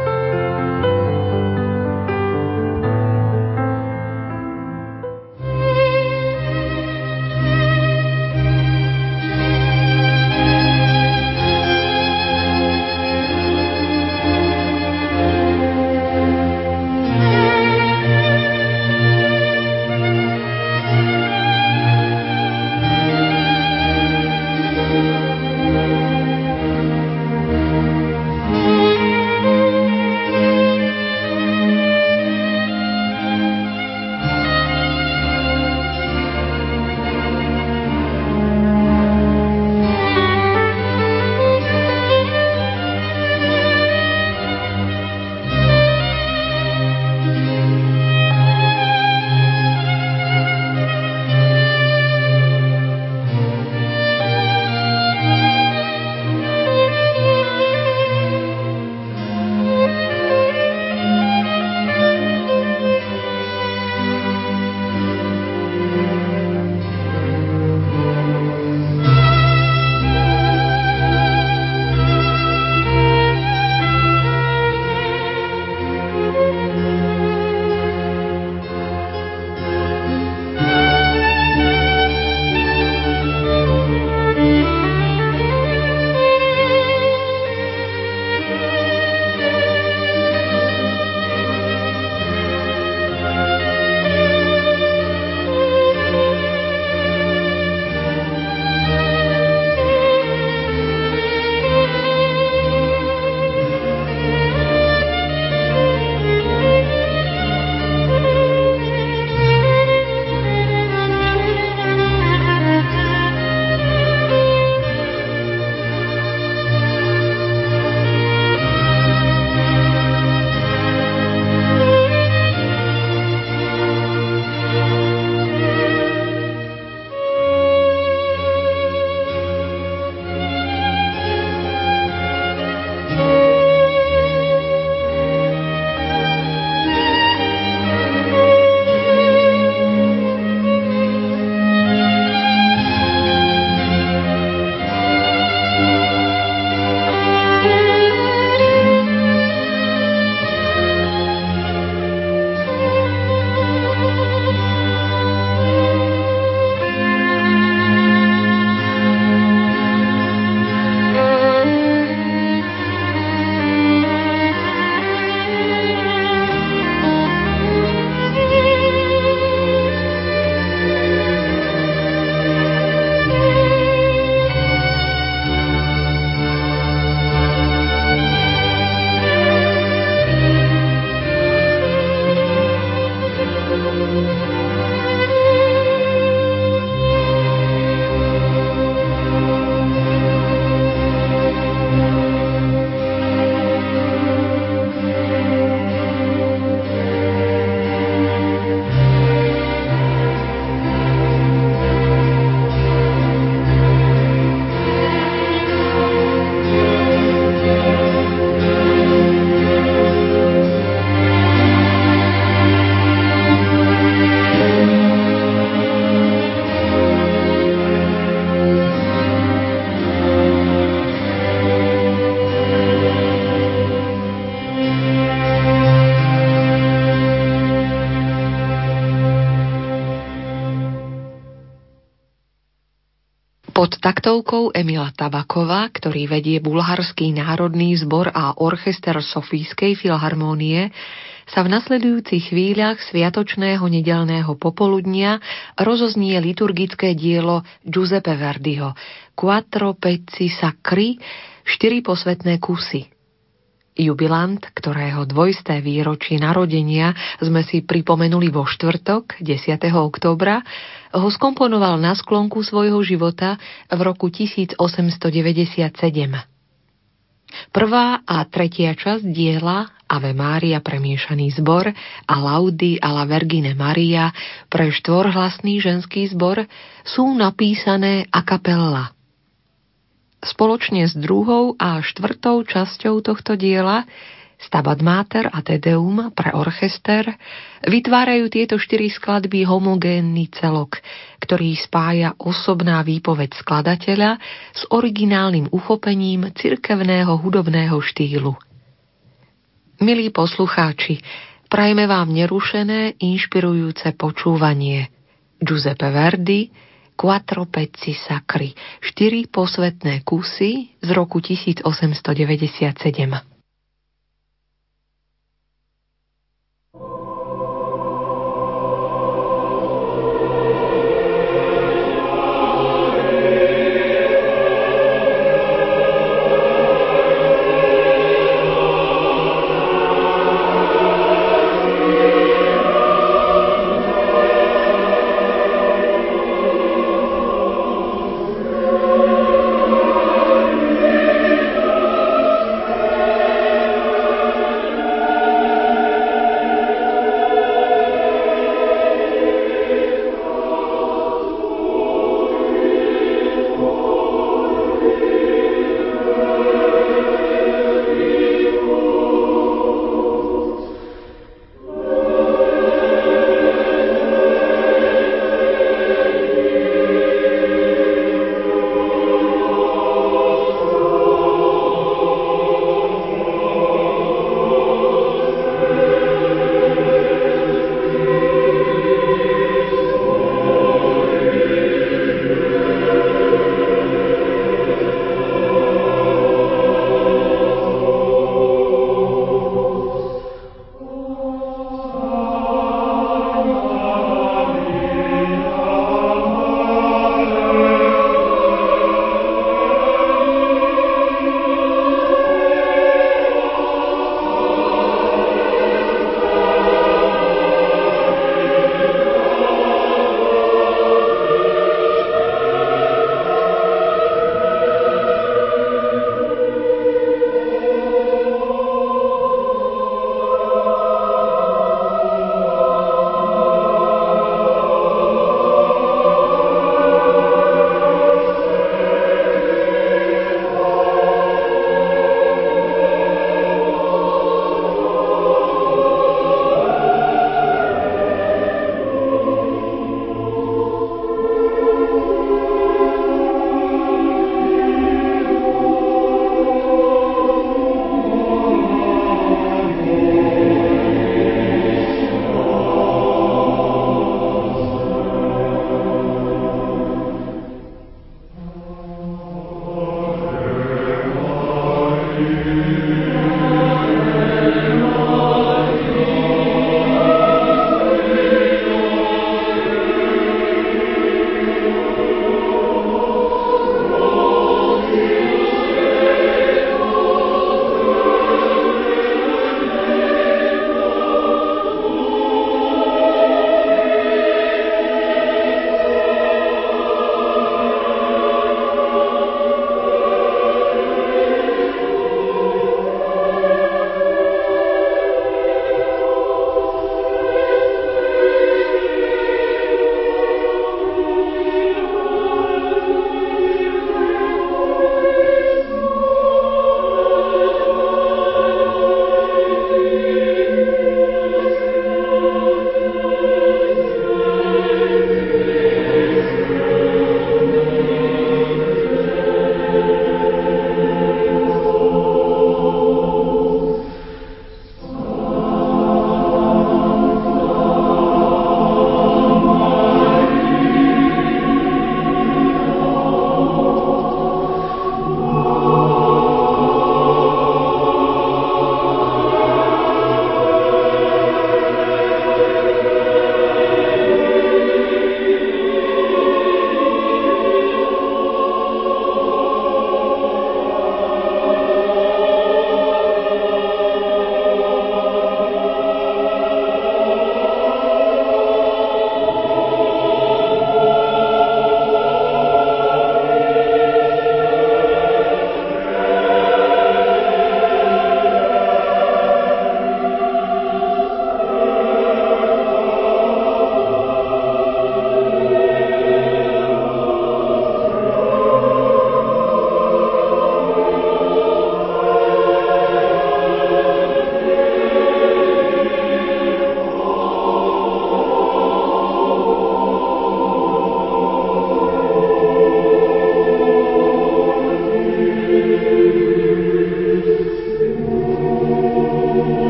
Taktovkou Emila Tabakova, ktorý vedie Bulharský národný zbor a orchester Sofijskej filharmónie, sa v nasledujúcich chvíľach sviatočného nedelného popoludnia rozoznie liturgické dielo Giuseppe Verdiho Quattro pezzi sacri, štyri posvetné kusy. Jubilant, ktorého dvojsté výročie narodenia sme si pripomenuli vo štvrtok, 10. oktobra, ho skomponoval na sklonku svojho života v roku 1897. Prvá a tretia časť diela Ave Mária premiešaný zbor a Laudi la Vergine Maria pre štvorhlasný ženský zbor sú napísané a kapella – Spoločne s druhou a štvrtou časťou tohto diela Stabat Mater a Tedeum pre orchester vytvárajú tieto štyri skladby homogénny celok, ktorý spája osobná výpoveď skladateľa s originálnym uchopením cirkevného hudobného štýlu. Milí poslucháči, prajme vám nerušené, inšpirujúce počúvanie. Giuseppe Verdi, Quattro pezzi sacri, štyri posvetné kusy z roku 1897.